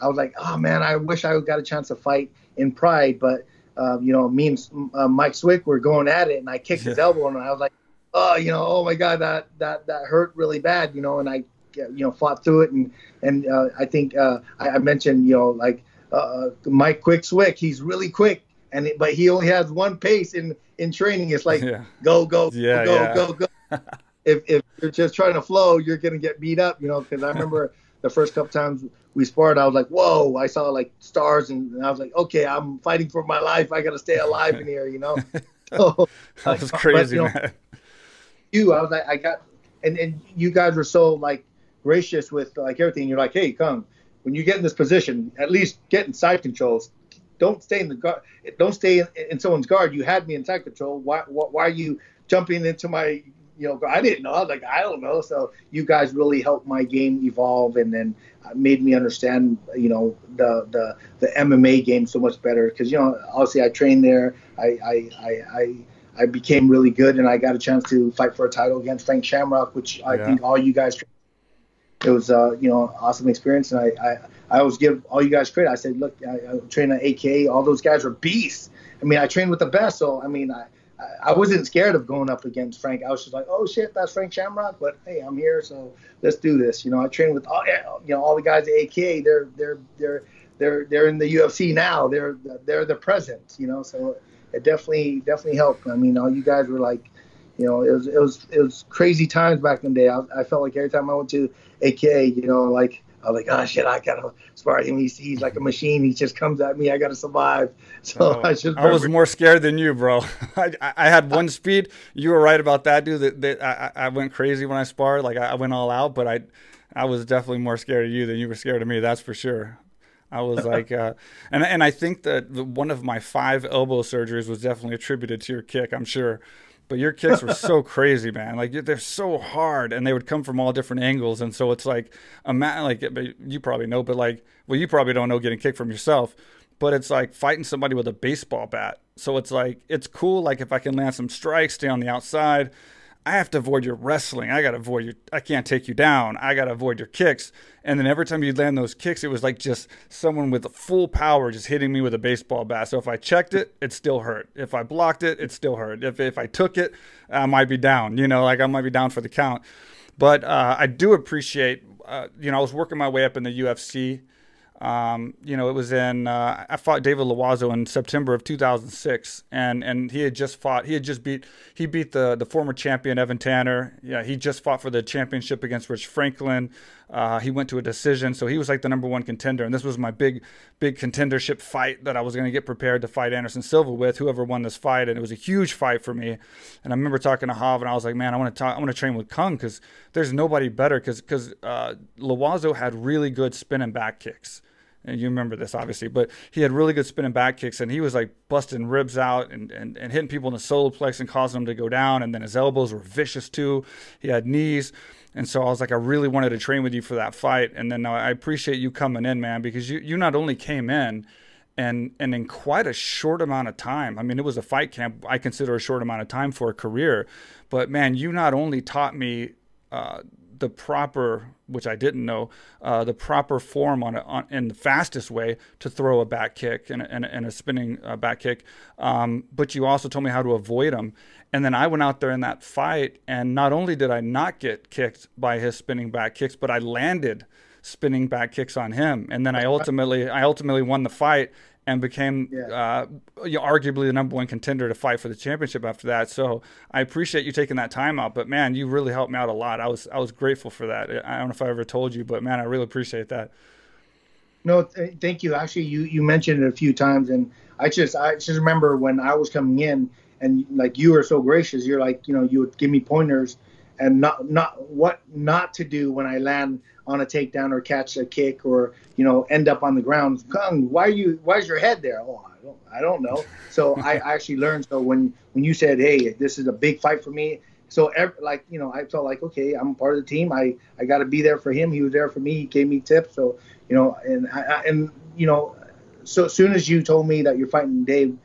I was like, "Oh man, I wish I got a chance to fight in Pride, but." Uh, you know, me and uh, Mike Swick were going at it, and I kicked his elbow, and I was like, oh, you know, oh my god, that that that hurt really bad, you know, and I, you know, fought through it, and and uh, I think uh, I, I, mentioned, you know, like uh, Mike Quick Swick, he's really quick, and it, but he only has one pace in in training. It's like yeah. go go yeah, go yeah. go go. if if you're just trying to flow, you're gonna get beat up, you know. Because I remember the first couple times we sparred, I was like, whoa! I saw like stars, and, and I was like, okay, I'm fighting for my life. I gotta stay alive in here, you know. So, that was crazy, but, you know, man. You, I was like, I got, and and you guys were so like gracious with like everything. You're like, hey, come when you get in this position, at least get in side controls. Don't stay in the guard. Don't stay in, in someone's guard. You had me in side control. Why, why, why are you jumping into my you know, I didn't know. I was like, I don't know. So you guys really helped my game evolve, and then made me understand, you know, the the the MMA game so much better. Because you know, obviously, I trained there. I I I. I I became really good, and I got a chance to fight for a title against Frank Shamrock, which I yeah. think all you guys it was uh, you know awesome experience, and I, I I always give all you guys credit. I said, look, I, I trained at AK. All those guys were beasts. I mean, I trained with the best, so I mean, I I wasn't scared of going up against Frank. I was just like, oh shit, that's Frank Shamrock. But hey, I'm here, so let's do this. You know, I trained with all you know all the guys at AK. They're they're they're they're they're in the UFC now. They're they're the present. You know, so it definitely definitely helped. I mean, all you guys were like, you know, it was it was it was crazy times back in the day. I, I felt like every time I went to AK, you know, like I was like, oh shit, I gotta spar him. He's, he's like a machine. He just comes at me. I gotta survive. So oh, I just. I was more scared than you, bro. I, I had one speed. You were right about that, dude. That, that I, I went crazy when I sparred. Like I, went all out, but I, I was definitely more scared of you than you were scared of me. That's for sure. I was like, uh, and and I think that the, one of my five elbow surgeries was definitely attributed to your kick. I'm sure. But your kicks were so crazy, man. Like they're so hard, and they would come from all different angles, and so it's like a man. Like you probably know, but like, well, you probably don't know getting kicked from yourself. But it's like fighting somebody with a baseball bat. So it's like it's cool. Like if I can land some strikes, stay on the outside. I have to avoid your wrestling. I got to avoid your, I can't take you down. I got to avoid your kicks. And then every time you'd land those kicks, it was like just someone with full power just hitting me with a baseball bat. So if I checked it, it still hurt. If I blocked it, it still hurt. If, if I took it, I might be down, you know, like I might be down for the count. But uh, I do appreciate, uh, you know, I was working my way up in the UFC um, you know, it was in uh, I fought David Loiseau in September of 2006, and and he had just fought. He had just beat he beat the the former champion Evan Tanner. Yeah, he just fought for the championship against Rich Franklin. Uh, he went to a decision, so he was like the number one contender. And this was my big big contendership fight that I was going to get prepared to fight Anderson Silva with. Whoever won this fight, and it was a huge fight for me. And I remember talking to Hav, and I was like, man, I want to. I want to train with Cung because there's nobody better. Because because uh, Loiseau had really good spin and back kicks and you remember this obviously, but he had really good spinning back kicks and he was like busting ribs out and, and, and hitting people in the solar plex and causing them to go down. And then his elbows were vicious too. He had knees. And so I was like, I really wanted to train with you for that fight. And then I appreciate you coming in, man, because you, you not only came in and and in quite a short amount of time. I mean, it was a fight camp. I consider a short amount of time for a career, but man, you not only taught me uh, the proper, which I didn't know, uh, the proper form on, a, on in the fastest way to throw a back kick and a, and a, and a spinning uh, back kick. Um, but you also told me how to avoid them. And then I went out there in that fight, and not only did I not get kicked by his spinning back kicks, but I landed spinning back kicks on him. And then I ultimately, I ultimately won the fight and became yeah. uh, arguably the number one contender to fight for the championship after that. So I appreciate you taking that time out. But man, you really helped me out a lot. I was I was grateful for that. I don't know if I ever told you, but man, I really appreciate that. No, th- thank you. Actually, you you mentioned it a few times, and I just I just remember when I was coming in, and like you were so gracious. You're like you know you would give me pointers, and not not what not to do when I land on a takedown or catch a kick or you know end up on the ground. Cung, why are you? Why is your head there? Oh, I don't, I don't know. So I actually learned. So when when you said, hey, this is a big fight for me. So every, like you know, I felt like okay, I'm part of the team. I I got to be there for him. He was there for me. He gave me tips. So you know, and I, and you know, so as soon as you told me that you're fighting Dave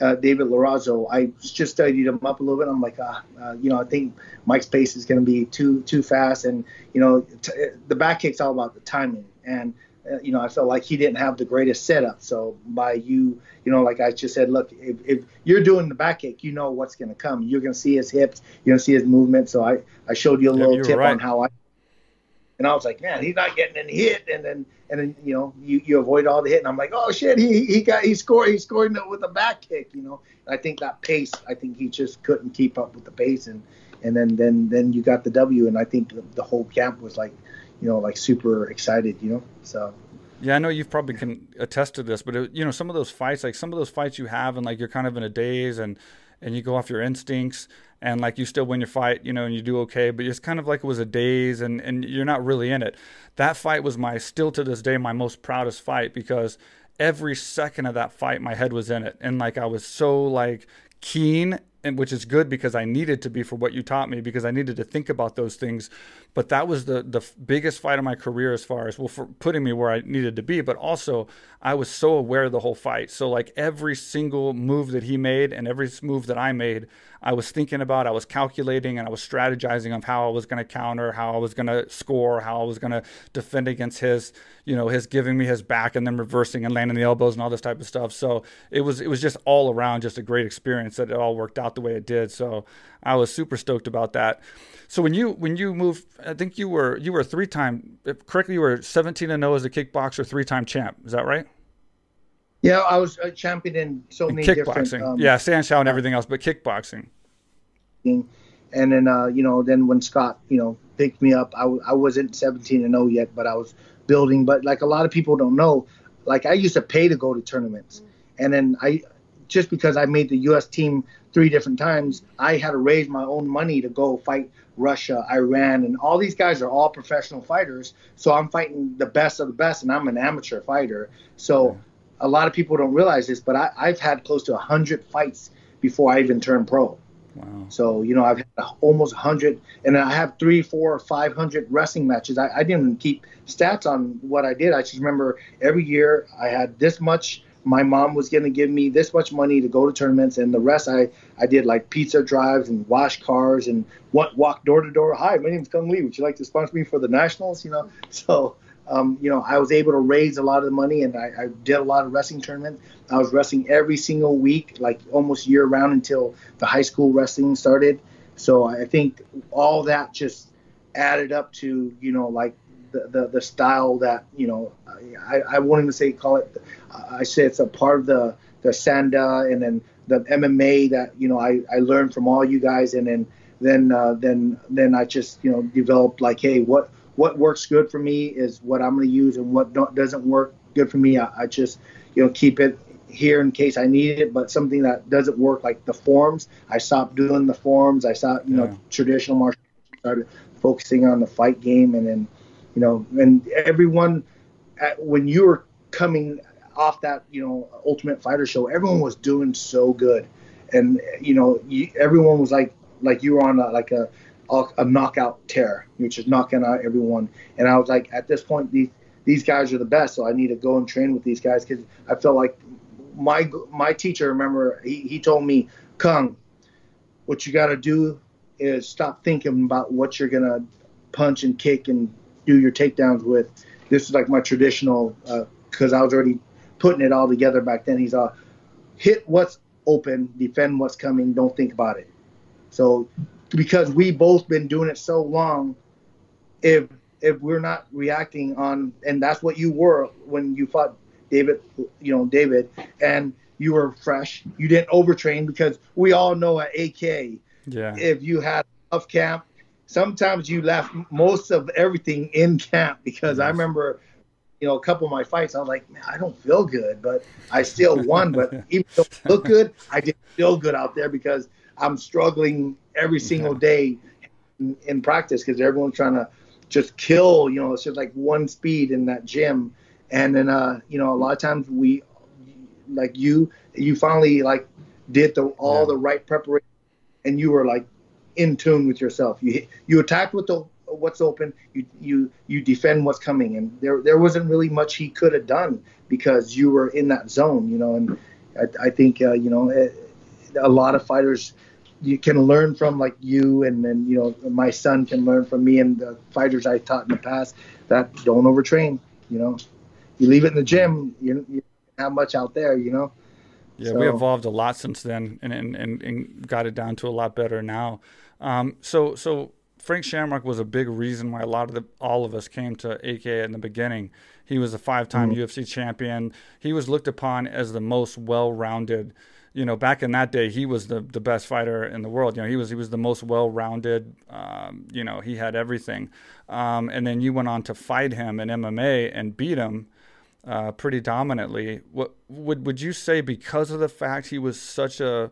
uh, David Loiseau, I just studied him up a little bit. I'm like, ah, uh, you know, I think Mike's pace is going to be too too fast, and you know, t- the back kick's all about the timing, and uh, you know, I felt like he didn't have the greatest setup. So by you, you know, like I just said, look, if, if you're doing the back kick, you know what's going to come. You're going to see his hips, you're going to see his movement. So I I showed you a little tip right. on how I And I was like, man, he's not getting any hit. And then, and then, you know, you, you avoid all the hit. And I'm like, oh shit, he, he got, he scored, he scored with a back kick, you know. And I think that pace, I think he just couldn't keep up with the pace. And, and then, then, then you got the W. And I think the, the whole camp was like, you know, like super excited, you know. So. Yeah, I know you've probably can attest to this, but it, you know, some of those fights, like some of those fights you have, and like you're kind of in a daze, and and you go off your instincts and like you still win your fight, you know, and you do okay, but it's kind of like it was a daze and, and you're not really in it. That fight was my, still to this day, my most proudest fight because every second of that fight, my head was in it. And like I was so like keen and which is good because I needed to be for what you taught me because I needed to think about those things. But that was the the biggest fight of my career as far as well for putting me where I needed to be. But also I was so aware of the whole fight. So like every single move that he made and every move that I made, I was thinking about, I was calculating, and I was strategizing of how I was going to counter, how I was going to score, how I was going to defend against his, you know, his giving me his back and then reversing and landing the elbows and all this type of stuff. So it was it was just all around just a great experience that it all worked out the way it did. So I was super stoked about that. So when you when you moved, I think you were you were three time, correctly, you were 17 and 0 as a kickboxer, three time champ. Is that right? Yeah, I was a champion in so many kickboxing. different. Um, yeah, Sanshou and everything else, but kickboxing and then uh, you know then when Scott you know picked me up, I w- I wasn't 17 and 0 yet, but I was building. But like a lot of people don't know, like I used to pay to go to tournaments, and then I just because I made the U.S. team three different times, I had to raise my own money to go fight Russia, Iran, and all these guys are all professional fighters. So I'm fighting the best of the best, and I'm an amateur fighter. So a lot of people don't realize this, but I, I've had close to 100 fights before I even turned pro. Wow. So you know, I've had almost 100, and I have three, four, five hundred wrestling matches. I, I didn't keep stats on what I did. I just remember every year I had this much. My mom was going to give me this much money to go to tournaments, and the rest I I did like pizza drives and wash cars and walk door to door. Hi, my name's Cung Le. Would you like to sponsor me for the nationals? You know, so um, you know, I was able to raise a lot of the money, and I, I, did a lot of wrestling tournaments. I was wrestling every single week, like almost year round until the high school wrestling started. So I think all that just added up to, you know, like the, the, the style that, you know, I, I won't even say call it, I say it's a part of the, the Sanda and then the MMA that, you know, I, I learned from all you guys. And then, then, uh, then, then I just, you know, developed like, hey, what, what works good for me is what I'm going to use, and what doesn't work good for me, I, I, just you know keep it here in case I need it. But something that doesn't work, like the forms, I stopped doing the forms. I stopped, you yeah. know, traditional martial arts, started focusing on the fight game, and then you know, and everyone at, when you were coming off that you know Ultimate Fighter show, everyone was doing so good, and you know, you, everyone was like like you were on a, like a a knockout tear, which is knocking out everyone. And I was like, at this point, these these guys are the best, so I need to go and train with these guys because I felt like my my teacher. Remember, he, he told me, Cung, what you got to do is stop thinking about what you're gonna punch and kick and do your takedowns with. This is like my traditional because uh, I was already putting it all together back then. He's all hit what's open, defend what's coming, don't think about it. So because we both been doing it so long if if we're not reacting on and that's what you were when you fought David you know David and you were fresh you didn't overtrain because we all know at AK yeah if you had off camp sometimes you left most of everything in camp because yes. I remember you know a couple of my fights I was like man I don't feel good but I still won but even though I look good I didn't feel good out there because I'm struggling every single day in, in practice because everyone's trying to just kill. You know, it's just like one speed in that gym, and then uh, you know a lot of times we, like you, you finally like did the all yeah. the right preparation, and you were like in tune with yourself. You you attacked with the what's open. You you you defend what's coming, and there there wasn't really much he could have done because you were in that zone. You know, and I, I think uh, you know. It, a lot of fighters you can learn from like you and then you know my son can learn from me and the fighters I taught in the past that don't overtrain. You know, you leave it in the gym, you, you have much out there. You know. Yeah, so. we evolved a lot since then, and, and and and got it down to a lot better now. Um, so so Frank Shamrock was a big reason why a lot of the all of us came to AK in the beginning. He was a five-time mm-hmm. UFC champion. He was looked upon as the most well-rounded. You know, back in that day, he was the, the best fighter in the world. You know, he was he was the most well-rounded. Um, you know, he had everything. Um, and then you went on to fight him in MMA and beat him uh, pretty dominantly. What would would you say because of the fact he was such a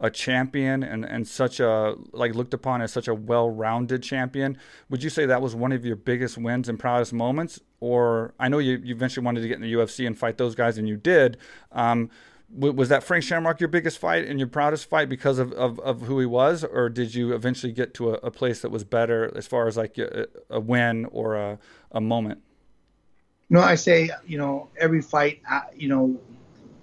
a champion and, and such a like looked upon as such a well-rounded champion would you say that was one of your biggest wins and proudest moments or i know you, you eventually wanted to get in the ufc and fight those guys and you did um, was that frank shamrock your biggest fight and your proudest fight because of, of, of who he was? Or did you eventually get to a, a place that was better as far as like a, a win or a, a moment? No, I say, you know, every fight, you know,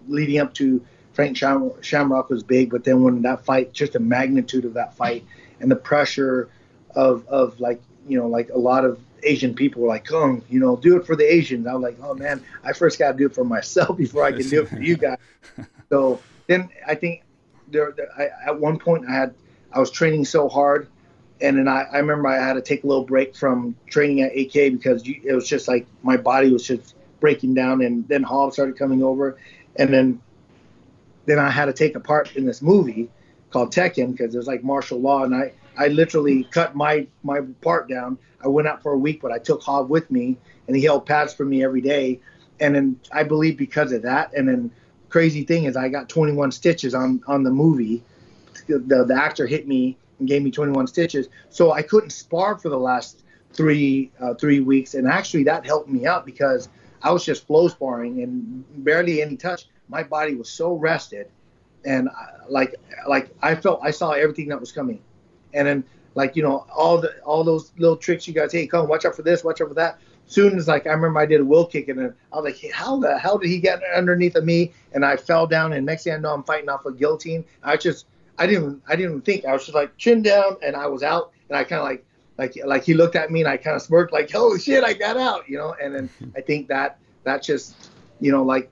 leading up to Frank Sham- Shamrock was big, but then when that fight, just the magnitude of that fight and the pressure of, of like, you know, like a lot of Asian people were like, come, you know, do it for the Asians. I was like, oh man, I first got to do it for myself before I can do it for you guys. so then I think there, there I, at one point I had, I was training so hard and then I, I remember I had to take a little break from training at AK because you, it was just like my body was just breaking down, and then Hobbs started coming over, and then then I had to take a part in this movie called Tekken because it was like martial law, and I I literally cut my my part down. I went out for a week, but I took Hob with me, and he held pads for me every day, and then I believe because of that, and then crazy thing is I got 21 stitches on on the movie. The, the actor hit me and gave me 21 stitches. So I couldn't spar for the last three uh, three weeks, and actually that helped me out because I was just flow sparring and barely any touch. My body was so rested, and I, like like I felt I saw everything that was coming, and then like you know all the all those little tricks you guys hey come watch out for this watch out for that. Soon as like I remember I did a wheel kick and then I was like, hey, how the hell did he get underneath of me? And I fell down and next thing I know I'm fighting off a guillotine. I just I didn't I didn't think. I was just like chin down and I was out. And I kind of like like like he looked at me and I kind of smirked like holy shit I got out you know? And then I think that that just you know like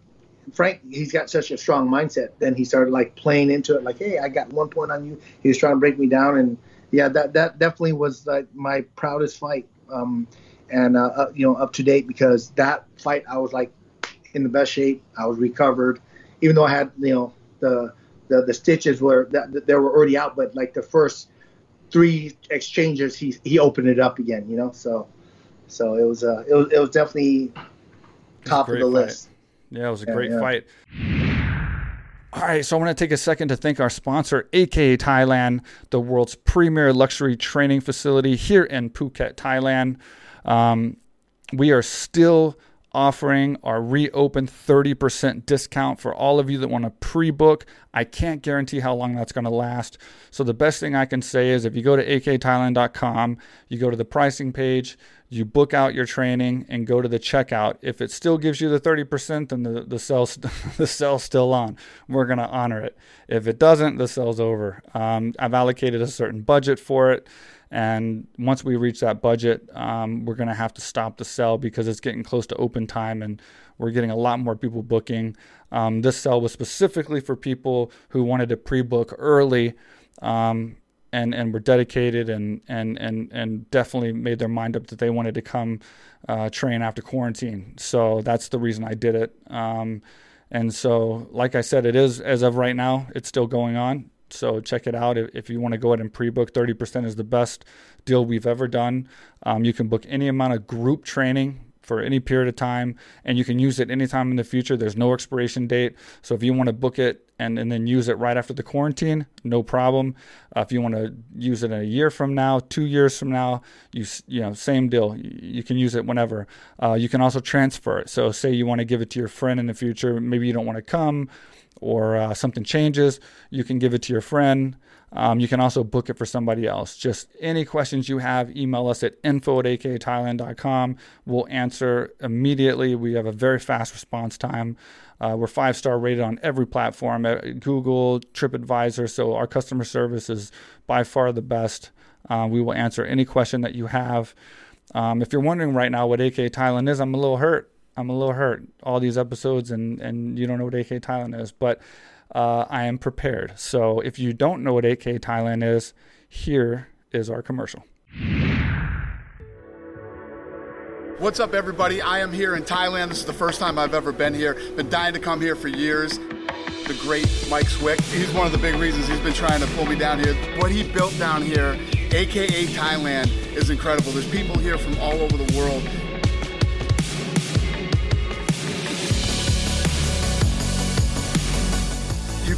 Frank he's got such a strong mindset. Then he started like playing into it like hey I got one point on you. He was trying to break me down and yeah that that definitely was like my proudest fight um, and uh, uh, you know up to date because that fight I was like in the best shape I was recovered even though I had you know the the, the stitches were that they were already out, but like the first three exchanges, he he opened it up again. You know, so so it was uh it was it was definitely top of the fight. list. Yeah, it was a yeah, great yeah. fight. All right, so I want to take a second to thank our sponsor, AKA Thailand, the world's premier luxury training facility here in Phuket, Thailand. Um, we are still offering our reopened 30% discount for all of you that want to pre book. I can't guarantee how long that's going to last. So, the best thing I can say is if you go to akthailand.com, you go to the pricing page, you book out your training and go to the checkout. If it still gives you the 30%, then the, the, cell's, the sale's still on. We're going to honor it. If it doesn't, the sale's over. Um, I've allocated a certain budget for it. And once we reach that budget, um, we're going to have to stop the sell because it's getting close to open time and we're getting a lot more people booking. Um, this sell was specifically for people who wanted to pre book early. Um, and, and were dedicated and, and, and, and definitely made their mind up that they wanted to come uh, train after quarantine. So that's the reason I did it. Um, and so, like I said, it is as of right now, it's still going on. So check it out if, you want to go ahead and pre-book. Thirty percent is the best deal we've ever done. Um, you can book any amount of group training for any period of time, and you can use it anytime in the future. There's no expiration date. So if you want to book it and, and then use it right after the quarantine, no problem. Uh, if you want to use it in a year from now, two years from now, you you know same deal. You can use it whenever. Uh, you can also transfer it. So say you want to give it to your friend in the future, maybe you don't want to come or uh, something changes, you can give it to your friend. Um, you can also book it for somebody else. Just any questions you have, email us at info at akthailand.com. We'll answer immediately. We have a very fast response time. Uh, we're five star rated on every platform uh, Google, TripAdvisor. So our customer service is by far the best. Uh, we will answer any question that you have. Um, if you're wondering right now what AK Thailand is, I'm a little hurt. I'm a little hurt all these episodes and and you don't know what AK Thailand is, but uh, I am prepared. So if you don't know what AK Thailand is, here is our commercial. What's up, everybody? I am here in Thailand. This is the first time I've ever been here. Been dying to come here for years. The great Mike Swick. He's one of the big reasons he's been trying to pull me down here. What he built down here, AKA Thailand, is incredible. There's people here from all over the world.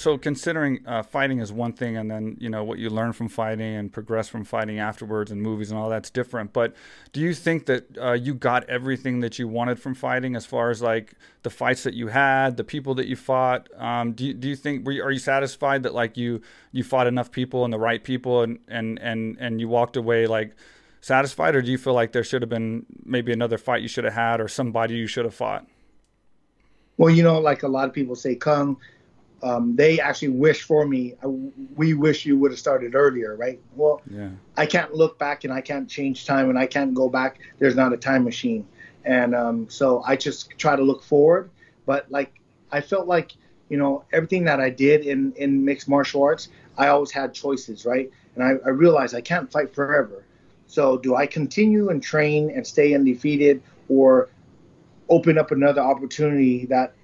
So considering uh, fighting is one thing, and then you know what you learn from fighting and progress from fighting afterwards, and movies and all that's different. But do you think that uh, you got everything that you wanted from fighting, as far as like the fights that you had, the people that you fought? Um, do you, do you think you, are you satisfied that like you you fought enough people and the right people, and and and and you walked away like satisfied, or do you feel like there should have been maybe another fight you should have had, or somebody you should have fought? Well, you know, like a lot of people say, Cung um, they actually wish for me. We wish you would have started earlier, right? Well, yeah. I can't look back and I can't change time and I can't go back. There's not a time machine, and um, so I just try to look forward. But like I felt like you know everything that I did in in mixed martial arts, I always had choices, right? And I, I realized I can't fight forever. So do I continue and train and stay undefeated, or open up another opportunity that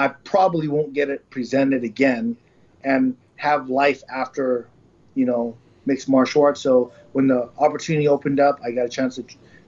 I probably won't get it presented again and have life after, you know, mixed martial arts. So when the opportunity opened up, I got a chance to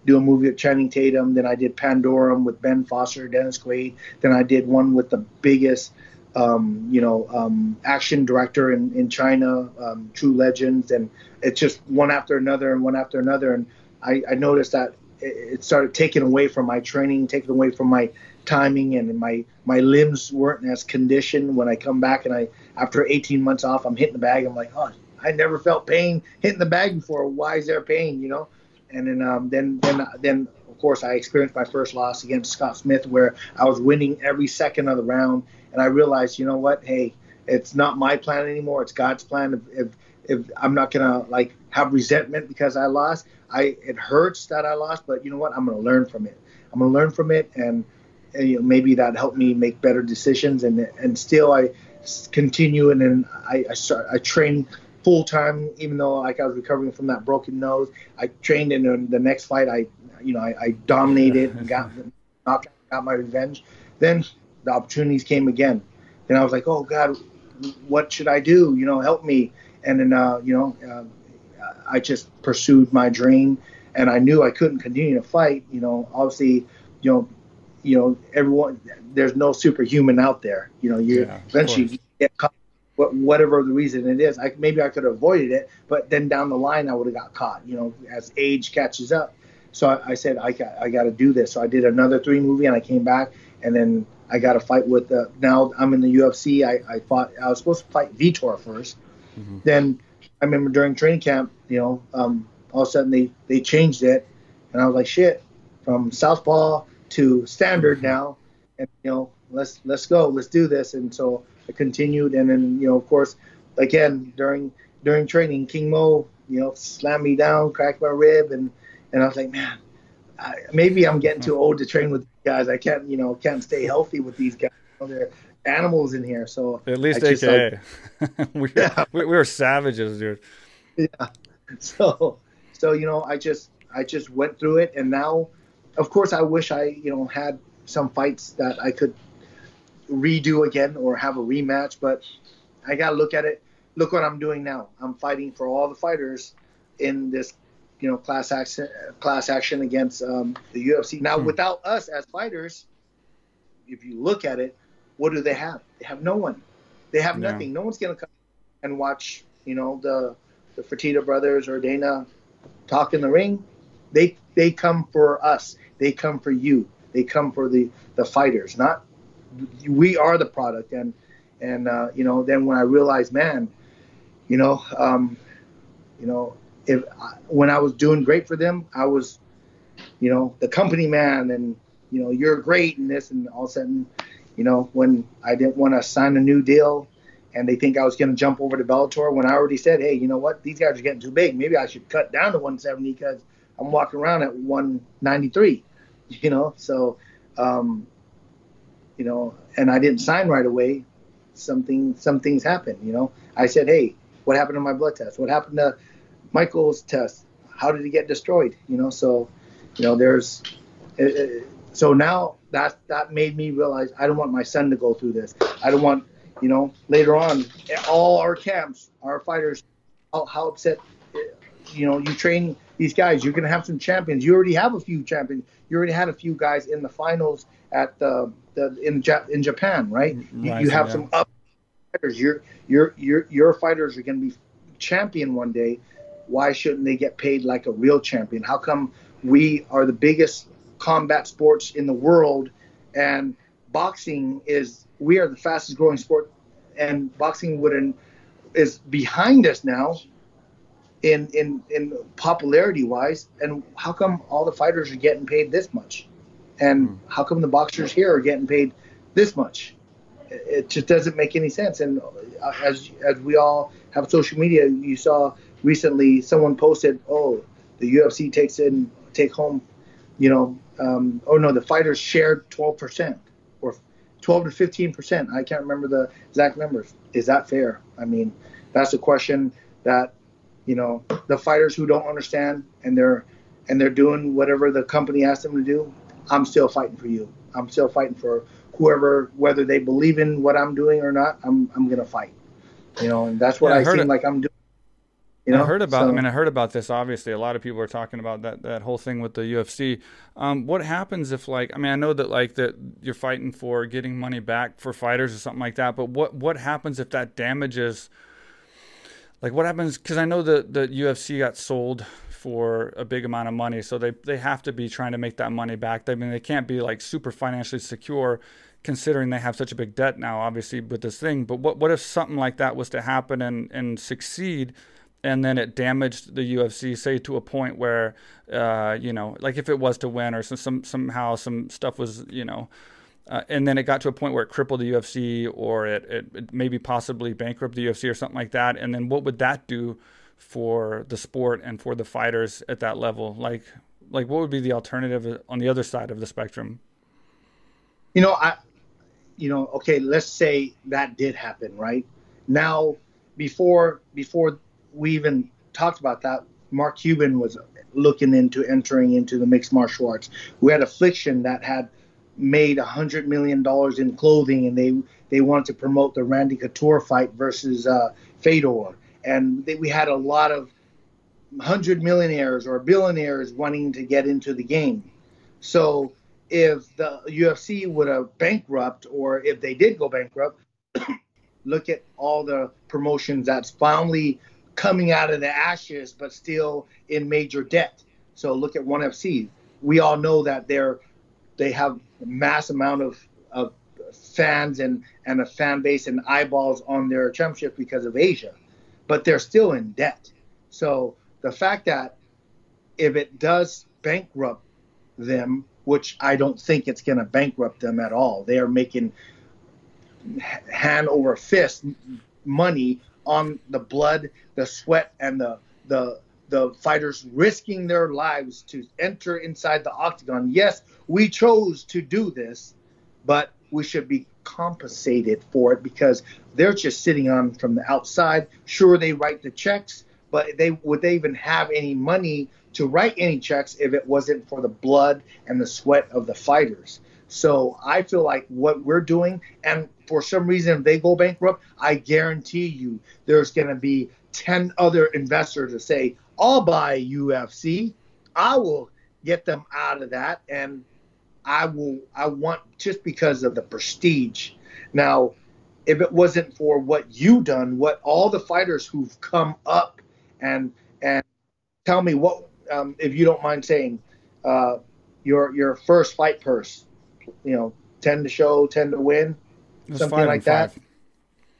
do a movie with Channing Tatum. Then I did Pandorum with Ben Foster, Dennis Quaid. Then I did one with the biggest, um, you know, um, action director in, in China, um, True Legends. And it's just one after another and one after another. And I, I noticed that it started taking away from my training, taking away from my timing and my my limbs weren't as conditioned. When I come back and I after 18 months off I'm hitting the bag. I'm like oh I never felt pain hitting the bag before. Why is there pain? You know? And then um, then then then of course I experienced my first loss against Scott Smith where I was winning every second of the round. And I realized you know what? Hey it's not my plan anymore. It's God's plan. If if, if I'm not gonna like have resentment because I lost I it hurts that I lost but you know what? I'm gonna learn from it. I'm gonna learn from it and and, you know, maybe that helped me make better decisions. And and still I continue and then I I, start, I train full time, even though like I was recovering from that broken nose. I trained in the next fight. I you know I, I dominated and got knocked got my revenge. Then the opportunities came again. Then I was like, oh God, what should I do? You know, help me. And then uh, you know, uh, I just pursued my dream, and I knew I couldn't continue to fight. You know, obviously, you know, you know, everyone, there's no superhuman out there. You know, you yeah, eventually get caught, but whatever the reason it is. I maybe I could have avoided it, but then down the line I would have got caught. You know, as age catches up. So I, I said I got I got to do this. So I did another three movie, and I came back, and then I got a fight with. Uh, now I'm in the UFC. I, I fought. I was supposed to fight Vitor 1st mm-hmm. Then I remember during training camp, you know, um, all of a sudden they they changed it, and I was like, shit, from southpaw to standard now, and you know, let's let's go, let's do this. And so I continued, and then you know, of course, again during during training, King Mo, you know, slammed me down, cracked my rib, and and I was like, man, I, maybe I'm getting too old to train with guys. I can't, you know, can't stay healthy with these guys. You know, they're animals in here. So at least I AKA, like, we, yeah. we, we were savages, dude. Yeah. So so you know, I just I just went through it, and now of course, I wish I, you know, had some fights that I could redo again or have a rematch. But I got to look at it. Look what I'm doing now. I'm fighting for all the fighters in this, you know, class action class action against um, the UFC. Now, hmm. without us as fighters, if you look at it, what do they have? They have no one. They have yeah. nothing. No one's gonna come and watch, you know, the the Fertitta brothers or Dana talk in the ring. They they come for us. They come for you. They come for the the fighters, not we are the product. And and uh, you know, then when I realized, man, you know, um, you know, if I, when I was doing great for them, I was, you know, the company man, and you know, you're great and this, and all of a sudden, you know, when I didn't want to sign a new deal, and they think I was going to jump over to Bellator, when I already said, hey, you know what, these guys are getting too big. Maybe I should cut down to 170 because I'm walking around at 193. You know, so, um, you know, and I didn't sign right away. Something, some things happened. You know, I said, hey, what happened to my blood test? What happened to Michael's test? How did he get destroyed? You know, so, you know, there's, uh, uh, so now that that made me realize I don't want my son to go through this. I don't want, you know, later on, all our camps, our fighters, how, how upset, you know, you train these guys. You're going to have some champions. You already have a few champions. You already had a few guys in the finals at the, the in in Japan, right? Mm-hmm. You, you have yeah. some up fighters. Your your your your fighters are going to be champion one day. Why shouldn't they get paid like a real champion? How come we are the biggest combat sports in the world, and boxing is we are the fastest growing sport, and boxing wouldn't is behind us now in in in popularity wise. And how come all the fighters are getting paid this much, and mm. how come the boxers here are getting paid this much? It just doesn't make any sense. And uh, as as we all have social media, you saw recently someone posted, "Oh, the UFC takes in take home, you know, um, oh no, the fighters shared 12% or 12 to 15%. I can't remember the exact numbers. Is that fair? I mean, that's a question that, you know, the fighters who don't understand and they're and they're doing whatever the company asks them to do. I'm still fighting for you. I'm still fighting for whoever, whether they believe in what I'm doing or not. I'm I'm gonna fight. You know, and that's what yeah, I, I seem it. like I'm doing. You know? I heard about. So, I mean, I heard about this. Obviously, a lot of people are talking about that that whole thing with the UFC. Um, what happens if, like, I mean, I know that like that you're fighting for getting money back for fighters or something like that. But what what happens if that damages? Like, what happens? Because I know that the UFC got sold for a big amount of money, so they they have to be trying to make that money back. I mean, they can't be like super financially secure considering they have such a big debt now, obviously with this thing. But what what if something like that was to happen and and succeed? and then it damaged the UFC, say to a point where, uh, you know, like if it was to win or some, some somehow some stuff was, you know, uh, and then it got to a point where it crippled the UFC or it, it, it maybe possibly bankrupt the UFC or something like that. And then what would that do for the sport and for the fighters at that level? Like, like what would be the alternative on the other side of the spectrum? You know, I, you know, okay, let's say that did happen, right? Now, before before we even talked about that. Mark Cuban was looking into entering into the mixed martial arts. We had Affliction that had made a hundred million dollars in clothing, and they they wanted to promote the Randy Couture fight versus uh, Fedor, and they, we had a lot of hundred millionaires or billionaires wanting to get into the game. So if the UFC would have bankrupt, or if they did go bankrupt, look at all the promotions that's finally coming out of the ashes, but still in major debt. So look at ONE FC. We all know that they're they have a mass amount of, of fans and, and a fan base and eyeballs on their championship because of Asia, but they're still in debt. So the fact that if it does bankrupt them, which I don't think it's going to bankrupt them at all, they are making hand over fist money on the blood, the sweat, and the the the fighters risking their lives to enter inside the octagon. Yes, we chose to do this, but we should be compensated for it because they're just sitting on from the outside. Sure, they write the checks, but they would they even have any money to write any checks if it wasn't for the blood and the sweat of the fighters. So I feel like what we're doing, and for some reason if they go bankrupt, I guarantee you there's going to be 10 other investors to say, I'll buy UFC. I will get them out of that. And I will, I want just because of the prestige. Now, if it wasn't for what you done, what all the fighters who've come up and, and tell me what, um, if you don't mind saying, uh, your, your first fight purse, you know, ten to show, ten to win, something like that.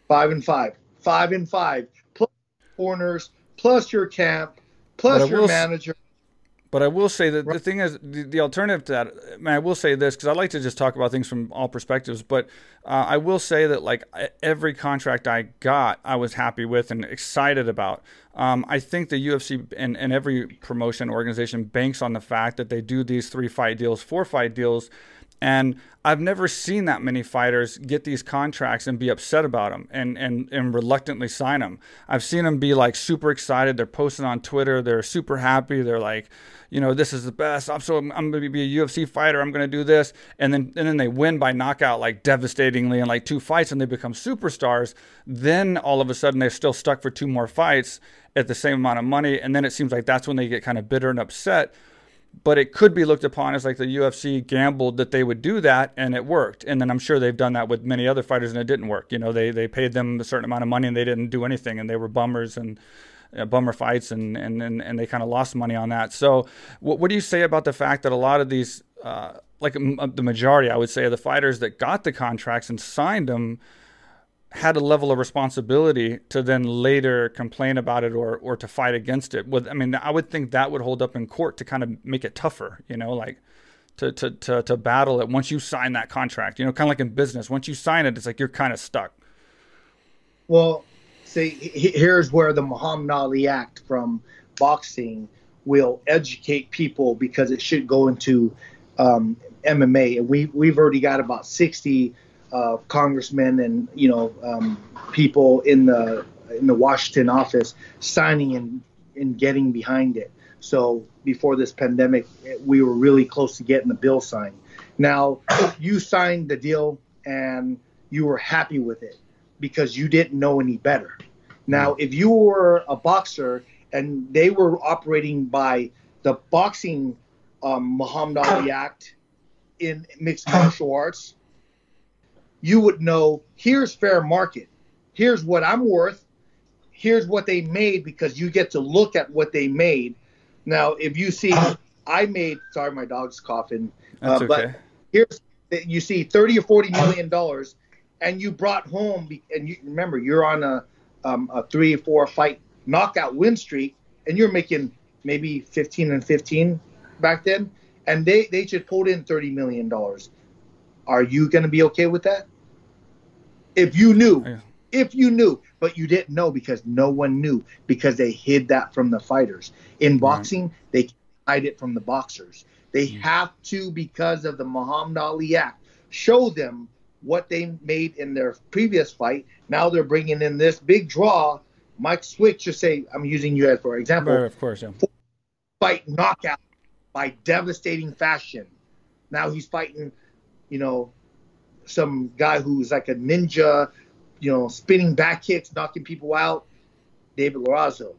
Five and five, five and five, plus corners, plus your camp, plus your manager. But I will say that the thing is, the, the alternative to that, I, mean, I will say this because I like to just talk about things from all perspectives. But uh, I will say that, like, every contract I got, I was happy with and excited about. Um, I think the UFC and, and every promotion organization banks on the fact that they do these three fight deals, four fight deals and I've never seen that many fighters get these contracts and be upset about them and, and, and reluctantly sign them. I've seen them be like super excited. They're posting on Twitter. They're super happy. They're like, you know, this is the best. I'm so I'm, to be a UFC fighter. I'm to do this, and then and then they win by knockout like devastatingly in like two fights, and they become superstars. Then all of a sudden they're still stuck for two more fights at the same amount of money, and then it seems like that's when they get kind of bitter and upset but it could be looked upon as like the UFC gambled that they would do that and it worked. And then I'm sure they've done that with many other fighters and it didn't work. You know, they they paid them a certain amount of money and they didn't do anything and they were bummers and uh, bummer fights and and and, and they kind of lost money on that. So what what do you say about the fact that a lot of these uh, like m- the majority, I would say, of the fighters that got the contracts and signed them had a level of responsibility to then later complain about it or or to fight against it. With I mean, I would think that would hold up in court to kind of make it tougher, you know, like to to to, to battle it once you sign that contract. You know, kind of like in business, once you sign it, it's like you're kind of stuck. Well, see, here's where the Muhammad Ali Act from boxing will educate people because it should go into um, MMA, and we we've already got about sixty uh, congressmen and you know um, people in the in the Washington office signing and and getting behind it. So before this pandemic, we were really close to getting the bill signed. Now you signed the deal and you were happy with it because you didn't know any better. Now, if you were a boxer and they were operating by the boxing um, Muhammad Ali Act in mixed martial arts, you would know here's fair market. Here's what I'm worth. Here's what they made because you get to look at what they made. Now, if you see, I made, sorry, my dog's coughing, uh, okay. but here's, you see 30 or 40 million dollars and you brought home, and you remember, you're on a, um, a three or four fight knockout win streak and you're making maybe 15 and 15 back then. And they, they just pulled in $30 million. Are you going to be okay with that? If you knew, yeah. if you knew, but you didn't know because no one knew because they hid that from the fighters. In boxing, right. they hide it from the boxers. They mm have to, because of the Muhammad Ali Act, show them what they made in their previous fight. Now they're bringing in this big draw. Mike Swick just say, I'm using you as for example. Right, of course, yeah. Fight knockout by devastating fashion. Now he's fighting, you know, some guy who's like a ninja, you know, spinning back kicks, knocking people out, David Loiseau.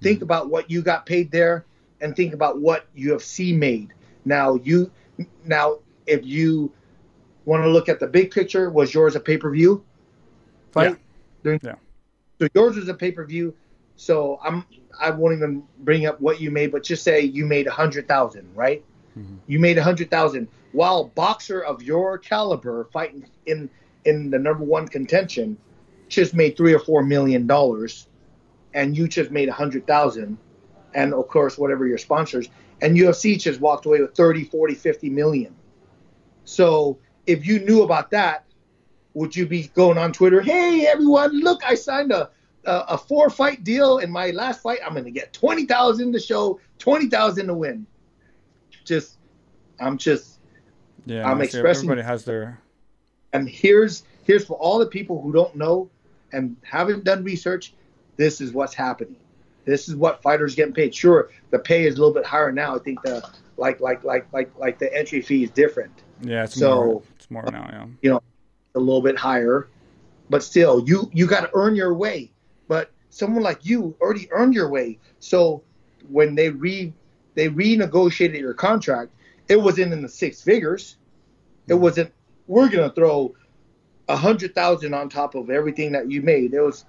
Think mm-hmm. about what you got paid there, and think about what UFC made. Now you, now if you want to look at the big picture, was yours a pay per view fight? Yeah. yeah. So yours was a pay per view. So I'm I won't even bring up what you made, but just say you made a hundred thousand, right? Mm-hmm. You made a hundred thousand while boxer of your caliber fighting in in the number one contention just made three or four million dollars and you just made a hundred thousand and of course whatever your sponsors and ufc just walked away with 30 40 50 million. So if you knew about that would you be going on twitter hey everyone look i signed a a, a four fight deal in my last fight i'm going to get 20000 to show 20000 to win. Just i'm just yeah, I'm expressing. Everybody has their. And here's here's for all the people who don't know and haven't done research. This is what's happening. This is what fighters getting paid. Sure, the pay is a little bit higher now. I think the like like like like like the entry fee is different. Yeah, it's so more, it's more now. Yeah, you know, a little bit higher, but still, you you got to earn your way. But someone like you already earned your way. So when they re they renegotiated your contract, it wasn't in the six figures. It mm-hmm. wasn't. We're gonna throw a hundred thousand on top of everything that you made. It was.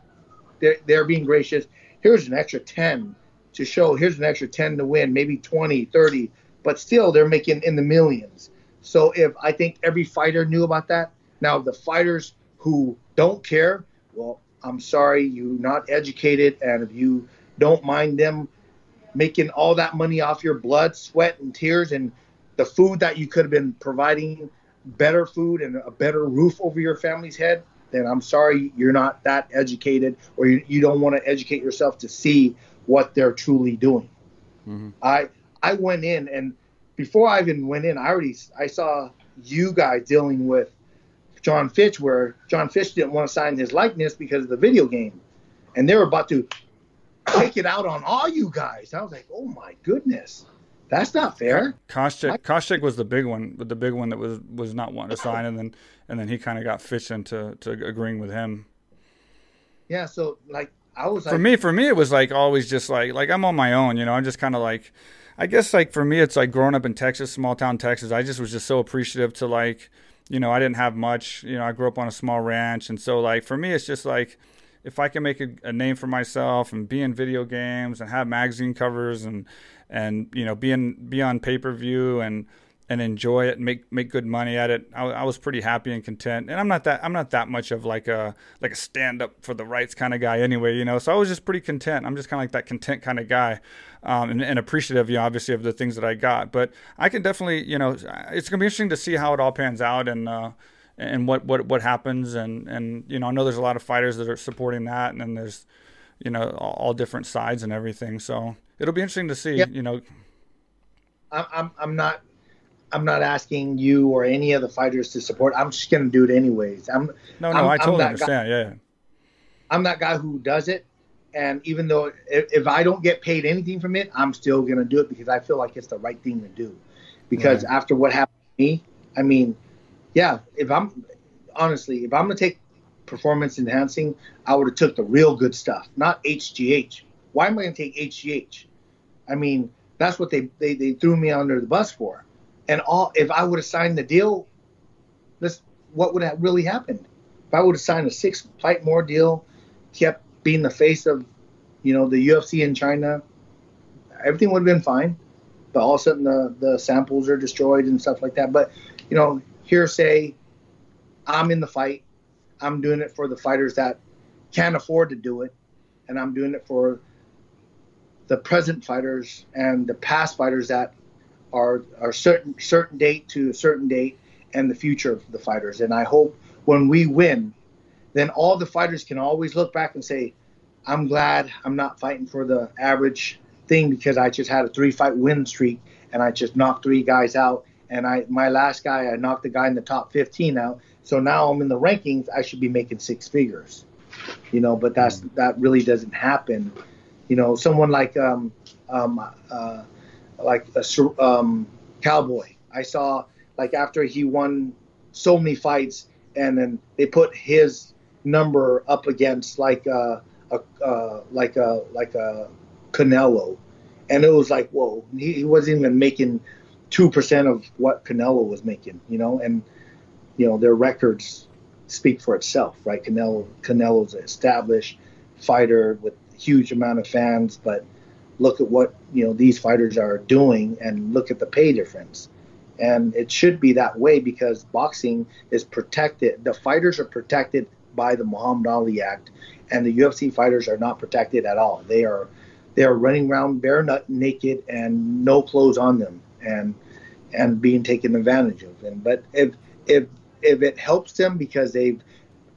They're, they're being gracious. Here's an extra ten to show. Here's an extra ten to win, maybe 20, 30, but still they're making in the millions. So if I think every fighter knew about that, now the fighters who don't care, well, I'm sorry, you're not educated, and if you don't mind them making all that money off your blood, sweat, and tears, and the food that you could have been providing better food and a better roof over your family's head, then I'm sorry you're not that educated or you, you don't want to educate yourself to see what they're truly doing. Mm-hmm. I I went in and before I even went in, I already I saw you guys dealing with John Fitch where John Fitch didn't want to sign his likeness because of the video game. And they were about to take it out on all you guys. I was like, oh my goodness. That's not fair. Koscheck, Koscheck was the big one, the big one that was was not wanting to sign, and then and then he kind of got Fitch into to agreeing with him. Yeah, so like I was for like, me, for me, it was like always just like like I'm on my own, you know. I'm just kind of like, I guess like for me, it's like growing up in Texas, small town Texas. I just was just so appreciative to like, you know, I didn't have much. You know, I grew up on a small ranch, and so like for me, it's just like if I can make a, a name for myself and be in video games and have magazine covers and and you know be be on pay per view and and enjoy it and make make good money at it. I, I, was pretty happy and content. And I'm not that I'm not that much of like a like a stand up for the rights kind of guy anyway, you know. So I was just pretty content. I'm just kind of like that content kind of guy, um, and, and, appreciative, you know, obviously of the things that I got. But I can definitely, you know, it's gonna be interesting to see how it all pans out and. Uh, and what, what what happens and and you know I know there's a lot of fighters that are supporting that and then there's you know all, different sides and everything so it'll be interesting to see. Yep. You know, I'm I'm not I'm not asking you or any of the fighters to support. I'm just gonna do it anyways. I'm no, no, I'm, i totally understand. Guy, yeah, I'm that guy who does it, and even though if, if, I don't get paid anything from it, I'm still gonna do it because I feel like it's the right thing to do. Because right. after what happened to me, I mean, yeah, if I'm honestly, if I'm gonna take performance enhancing, I would have took the real good stuff, not HGH. Why am I gonna take HGH? I mean, that's what they, they, they threw me under the bus for. And all if I would have signed the deal, this what would have really happened? If I would have signed a six fight more deal, kept being the face of, you know, the UFC in China, everything would have been fine. But all of a sudden the, the samples are destroyed and stuff like that. But, you know, hearsay, I'm in the fight. I'm doing it for the fighters that can't afford to do it. And I'm doing it for the present fighters and the past fighters that are are certain certain date to a certain date and the future of the fighters. And I hope when we win, then all the fighters can always look back and say, I'm glad I'm not fighting for the average thing because I just had a three fight win streak and I just knocked three guys out. And I my last guy I knocked the guy in the top 15 out. So now I'm in the rankings. I should be making six figures, you know. But that's that really doesn't happen you know, someone like um, um, uh, like a um, Cowboy. I saw like after he won so many fights, and then they put his number up against like uh, a uh, like a like a Canelo, and it was like whoa, he, he wasn't even making two percent of what Canelo was making, you know, and you know their records speak for itself, right? Canelo Canelo's an established fighter with huge amount of fans, but look at what you know these fighters are doing and look at the pay difference. And it should be that way because boxing is protected. The fighters are protected by the Muhammad Ali Act, and the UFC fighters are not protected at all. They are they are running around bare naked and no clothes on them, and and being taken advantage of. And but if if if it helps them because they've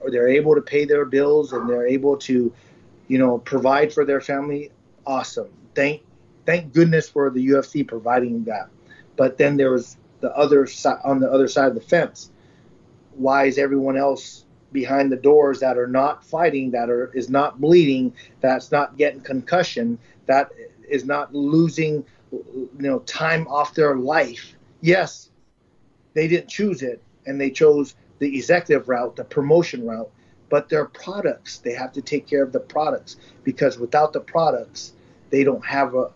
or they're able to pay their bills and they're able to you know, provide for their family, awesome. Thank thank goodness for the UFC providing that. But then there was the other side on the other side of the fence. Why is everyone else behind the doors that are not fighting, that are is not bleeding, that's not getting concussion, that is not losing you know time off their life? Yes, they didn't choose it and they chose the executive route, the promotion route but they're products. They have to take care of the products because without the products, they don't have a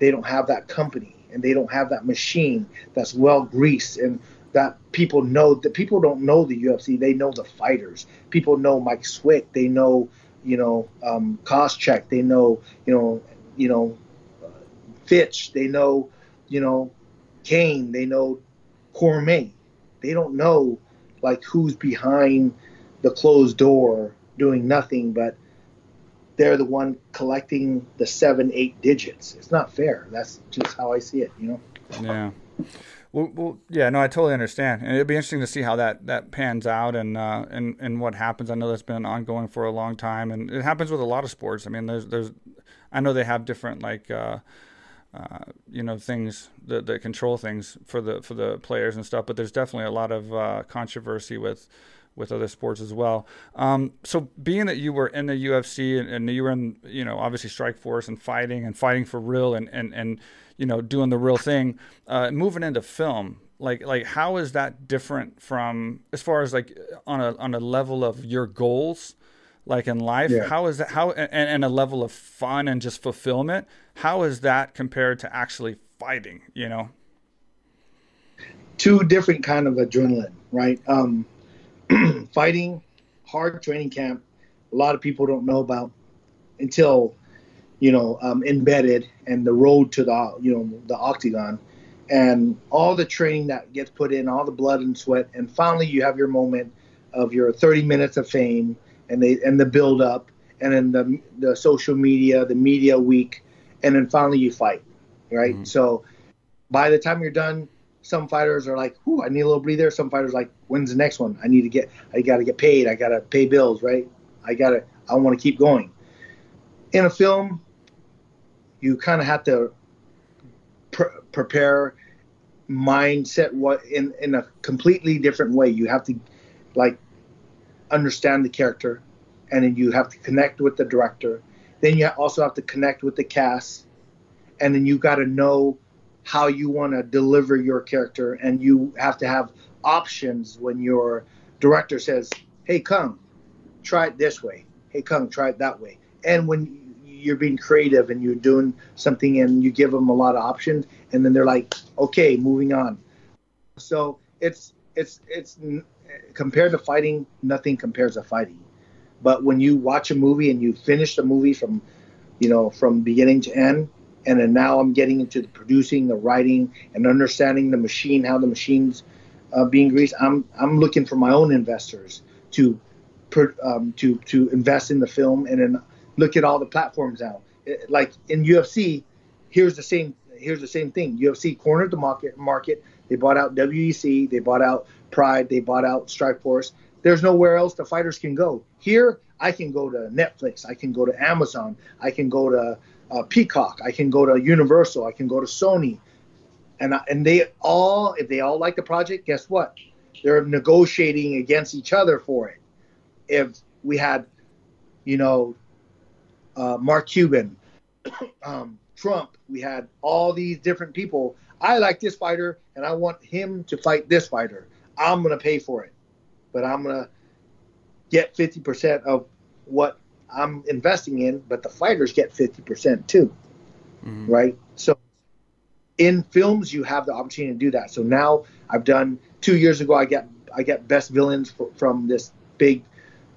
they don't have that company and they don't have that machine that's well greased and that people know that people don't know the UFC. They know the fighters. People know Mike Swick. They know you know um, Koscheck. They know you know you know uh, Fitch. They know you know Cain. They know Cormier. They don't know like who's behind the closed door doing nothing, but they're the one collecting the seven, eight digits. It's not fair. That's just how I see it, you know? Yeah. Well, well, yeah, no, I totally understand, and it'd be interesting to see how that, that pans out and uh, and and what happens. I know that's been ongoing for a long time, and it happens with a lot of sports. I mean, there's there's, I know they have different like, uh, you know, things that, that control things for the for the players and stuff, but there's definitely a lot of uh, controversy with with other sports as well. Um, so being that you were in the UFC and, and, you were in, you know, obviously Strikeforce and fighting and fighting for real and, and, and you know, doing the real thing, uh, moving into film, like, like how is that different from as far as like on a, on a level of your goals, like in life, yeah. how is that, how, and, and a level of fun and just fulfillment, how is that compared to actually fighting, you know? Two different kind of adrenaline, right? Um, fighting, hard training camp. A lot of people don't know about until you know um, embedded and the road to the you know the octagon and all the training that gets put in, all the blood and sweat, and finally you have your moment of your 30 minutes of fame and they and the build up and then the the social media, the media week, and then finally you fight, right? Mm-hmm. So by the time you're done, some fighters are like, "Ooh, I need a little breather." Some fighters like, "When's the next one? I need to get, I got to get paid. I got to pay bills, right? I got to, I want to keep going." In a film, you kind of have to pr- prepare mindset what in in a completely different way. You have to like understand the character, and then you have to connect with the director. Then you also have to connect with the cast, and then you got to know how you want to deliver your character, and you have to have options when your director says, "Hey, come, try it this way. Hey, come, try it that way." And when you're being creative and you're doing something, and you give them a lot of options, and then they're like, "Okay, moving on." So it's it's it's compared to fighting, nothing compares to fighting. But when you watch a movie and you finish the movie from, you know, from beginning to end, and then now I'm getting into the producing, the writing, and understanding the machine, how the machine's uh, being greased. I'm I'm looking for my own investors to um, to to invest in the film and then look at all the platforms now. It, like in UFC, here's the same here's the same thing. UFC cornered the market market. They bought out WEC, they bought out Pride, they bought out Strikeforce. There's nowhere else the fighters can go. Here, I can go to Netflix, I can go to Amazon, I can go to uh, Peacock. I can go to Universal. I can go to Sony, and and they all if they all like the project, guess what? They're negotiating against each other for it. If we had, you know, uh, Mark Cuban, um, Trump, we had all these different people. I like this fighter, and I want him to fight this fighter. I'm gonna pay for it, but I'm gonna get 50% of what I'm investing in, but the fighters get 50% too, mm-hmm. right? So in films, you have the opportunity to do that. So now I've done two years ago. I get I get best villains for, from this big.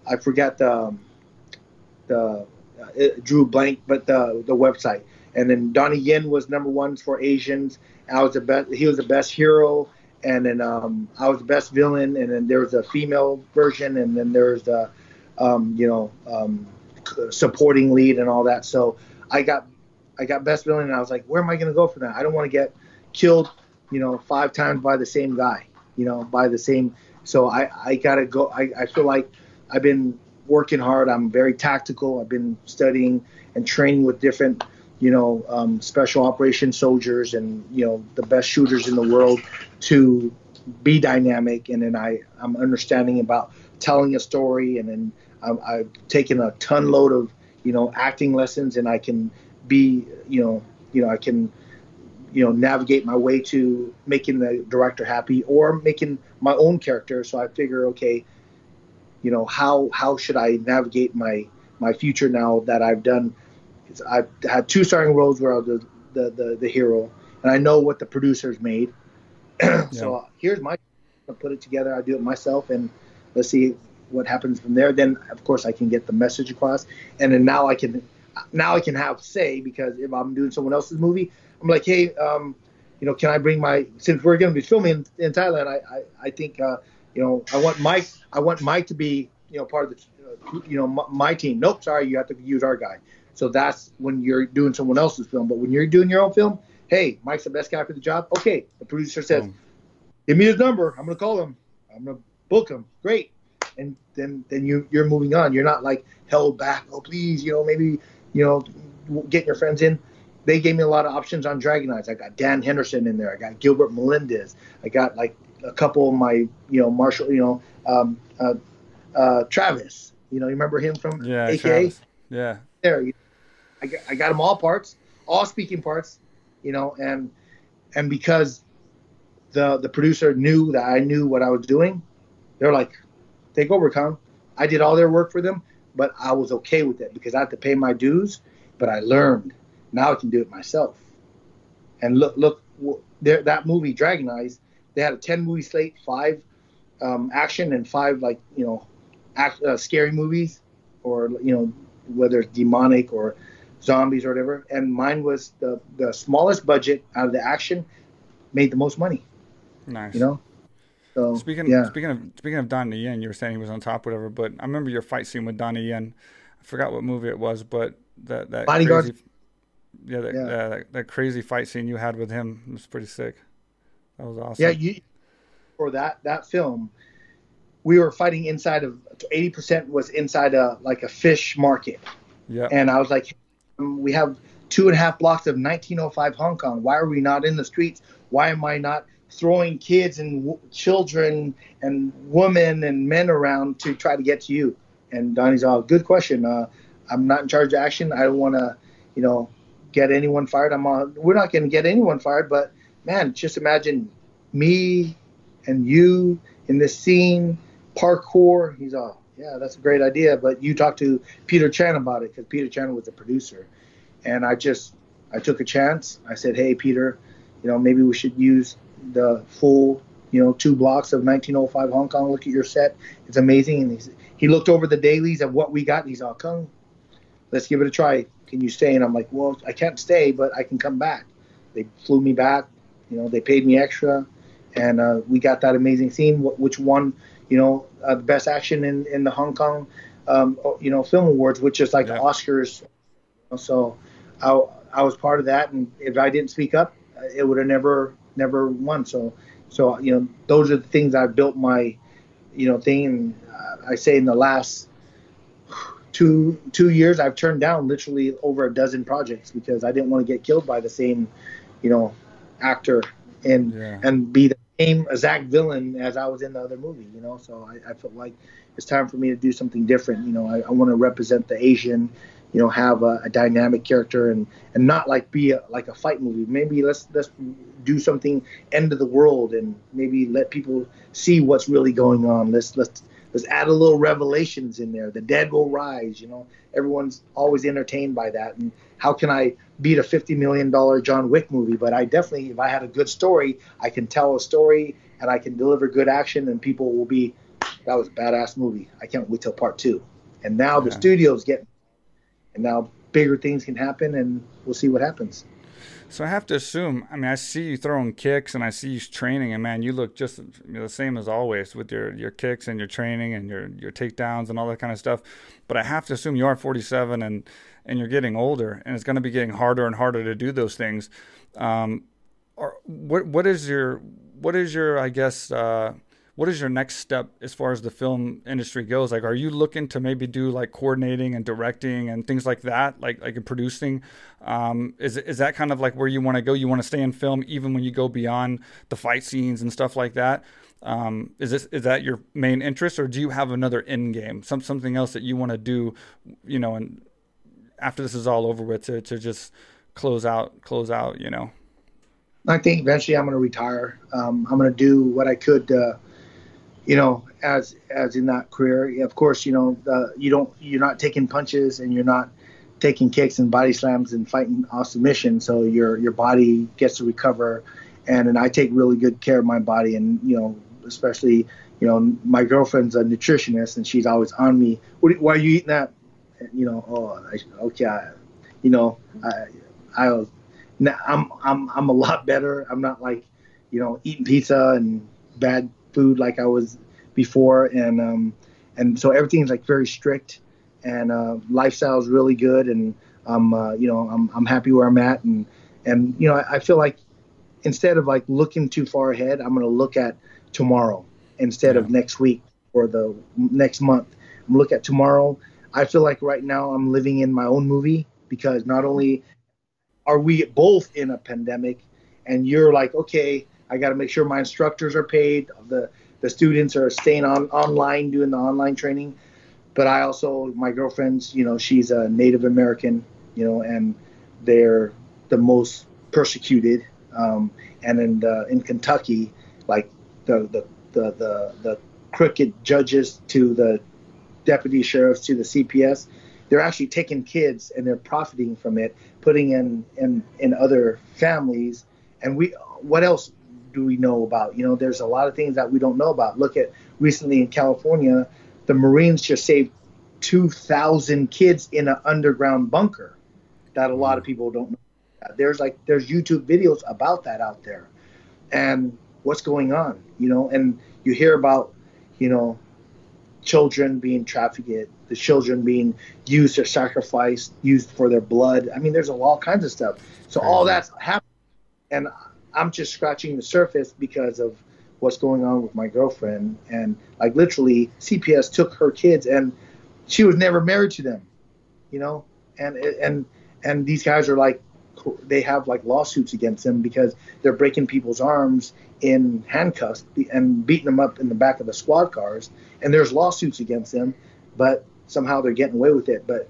I forget the um, the uh, drew blank, but the the website. And then Donnie Yen was number one for Asians. I was the best. He was the best hero, and then um, I was the best villain. And then there was a female version, and then there's the um, you know um, supporting lead and all that. So I got I got best villain, and I was like, where am I going to go for that? I don't want to get killed, you know, five times by the same guy, you know, by the same. So I I got to go. I I feel like I've been working hard. I'm very tactical. I've been studying and training with different, you know, um, special operations soldiers and you know the best shooters in the world to be dynamic. And then I I'm understanding about telling a story and then I've, I've taken a ton load of you know acting lessons, and I can be you know you know I can you know navigate my way to making the director happy or making my own character. So I figure, okay, you know how how should I navigate my my future now that I've done. I've had two starring roles where I was the, the, the, the hero, and I know what the producers made. so yeah. here's my I put it together. I do it myself, and let's see what happens from there. Then of course I can get the message across, and then now I can now I can have say because if I'm doing someone else's movie, I'm like, hey, um, you know, can I bring my since we're going to be filming in, in Thailand? I I, I think uh, you know I want Mike I want Mike to be you know part of the uh, you know my, my team. Nope, sorry, you have to use our guy. So that's when you're doing someone else's film. But when you're doing your own film, hey, Mike's the best guy for the job. Okay, the producer says, oh. give me his number. I'm gonna call him. I'm gonna book him. Great. And then then you you're moving on. You're not like held back. Oh please, you know maybe you know getting your friends in they gave me a lot of options on Dragon Eyes. I got Dan Henderson in there. I got Gilbert Melendez. I got like a couple of my, you know, Marshall, you know, um, uh, uh, Travis. You know, you remember him from yeah, AKA? Travis. Yeah. There, I got, I got them all parts, all speaking parts, you know, and and because the the producer knew that I knew what I was doing, they're like, take over, Cung. I did all their work for them, but I was okay with it because I had to pay my dues. But I learned now I can do it myself. And look, look, there, that movie Dragon Eyes, they had a ten movie slate, five um, action and five like you know, act, uh, scary movies, or you know, whether it's demonic or zombies or whatever. And mine was the the smallest budget out of the action, made the most money. Nice. You know. So, speaking yeah. speaking of speaking of Donnie Yen, you were saying he was on top, whatever. But I remember your fight scene with Donnie Yen. I forgot what movie it was, but that that Bodyguard. crazy yeah, that, yeah. Uh, that, that, crazy fight scene you had with him was pretty sick. That was awesome. Yeah, you for that that film, we were fighting inside of eighty percent was inside a like a fish market. Yeah, and I was like, we have two and a half blocks of 1905 Hong Kong. Why are we not in the streets? Why am I not throwing kids and w- children and women and men around to try to get to you? And Donnie's all, good question. Uh, I'm not in charge of action. I don't want to, you know, get anyone fired. I'm on. We're not going to get anyone fired, but man, just imagine me and you in this scene, parkour. He's all, yeah, that's a great idea. But you talk to Peter Chan about it because Peter Chan was the producer, and I just I took a chance. I said, hey, Peter, you know, maybe we should use the full, you know, two blocks of 1905 Hong Kong. Look at your set; it's amazing. And he he looked over the dailies of what we got, and he's all, come, let's give it a try can you stay? And I'm like, well, I can't stay, but I can come back. They flew me back. You know, they paid me extra, and uh, we got that amazing scene, which won, you know, uh, the best action in, in the Hong Kong, um, you know, film awards, which is like yeah. the Oscars. So I, I was part of that, and if I didn't speak up, it would have never never won. So so you know, those are the things I built my, you know, thing. And I say in the last two two years I've turned down literally over a dozen projects because I didn't want to get killed by the same, you know, actor and yeah. and be the same exact villain as I was in the other movie, you know. So I, I felt like it's time for me to do something different. You know, I, I want to represent the Asian, you know, have a, a, dynamic character and and not like be a, like a fight movie. Maybe let's let's do something end of the world and maybe let people see what's really going on. Let's let's let's add a little revelations in there. The dead will rise. You know, everyone's always entertained by that. And how can I beat a fifty million dollar John Wick movie? But I definitely, if I had a good story, I can tell a story and I can deliver good action, and people will be, that was a badass movie. I can't wait till part two. And now the studio's getting, and now bigger things can happen, and we'll see what happens. So I have to assume. I mean, I see you throwing kicks, and I see you training, and man, you look just the same as always with your your kicks and your training and your your takedowns and all that kind of stuff. But I have to assume you are 47 and and you're getting older, and it's going to be getting harder and harder to do those things. Um, or what what is your what is your I guess uh, what is your next step as far as the film industry goes? Like, are you looking to maybe do like coordinating and directing and things like that, like like in producing? Um, is is that kind of like where you want to go? You want to stay in film even when you go beyond the fight scenes and stuff like that? Um, is this is that your main interest, or do you have another end game, some something else that you want to do? You know, and after this is all over with, to to just close out close out. You know. I think eventually I'm going to retire. Um, I'm going to do what I could. Uh, you know, as as in that career, of course, you know, uh, you don't you're not taking punches and you're not taking kicks and body slams and fighting off submission, so your your body gets to recover, and and I take really good care of my body, and you know, especially you know, my girlfriend's a nutritionist and she's always on me. What, why are you eating that? You know, oh, I, okay, I, you know, I I now I'm I'm I'm a lot better. I'm not like, you know, eating pizza and bad food like I was before, and um, and so everything's like very strict, and uh, lifestyle's really good, and I'm uh, you know I'm I'm happy where I'm at, and and you know I, I feel like instead of like looking too far ahead, I'm gonna look at tomorrow instead yeah. of next week or the next month. I'm look at tomorrow. I feel like right now I'm living in my own movie because not only are we both in a pandemic, and you're like, okay, I got to make sure my instructors are paid, the the students are staying on online doing the online training, but I also my girlfriend's, you know, she's a Native American, you know, and they're the most persecuted. Um, and in the, in Kentucky, like the the the the, the crooked judges to the deputy sheriffs to the CPS, they're actually taking kids and they're profiting from it, putting in in in other families. And we, what else do we know about? You know, there's a lot of things that we don't know about. Look at recently in California, the Marines just saved 2,000 kids in an underground bunker that a lot of people don't know. About. There's like there's YouTube videos about that out there, and what's going on, you know, and you hear about, you know, children being trafficked, the children being used or sacrificed, used for their blood. I mean, there's all kinds of stuff. So all that's happening, and I'm just scratching the surface because of what's going on with my girlfriend. And like literally, CPS took her kids, and she was never married to them, you know. And and and these guys are like, they have like lawsuits against them because they're breaking people's arms in handcuffs and beating them up in the back of the squad cars. And there's lawsuits against them, but somehow they're getting away with it. But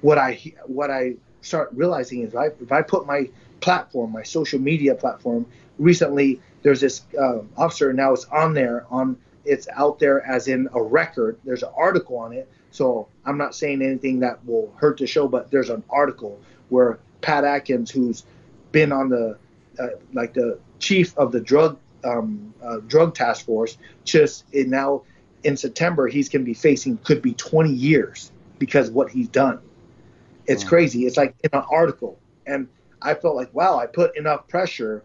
what I what I start realizing is I, if I put my platform, my social media platform. Recently, there's this uh, officer now it's on there on it's out there as in a record. There's an article on it. So I'm not saying anything that will hurt the show, but there's an article where Pat Atkins, who's been on the uh, like the chief of the drug um, uh, drug task force, just now in September he's going to be facing could be 20 years because what he's done. It's wow. crazy. It's like in an article, and I felt like, wow, I put enough pressure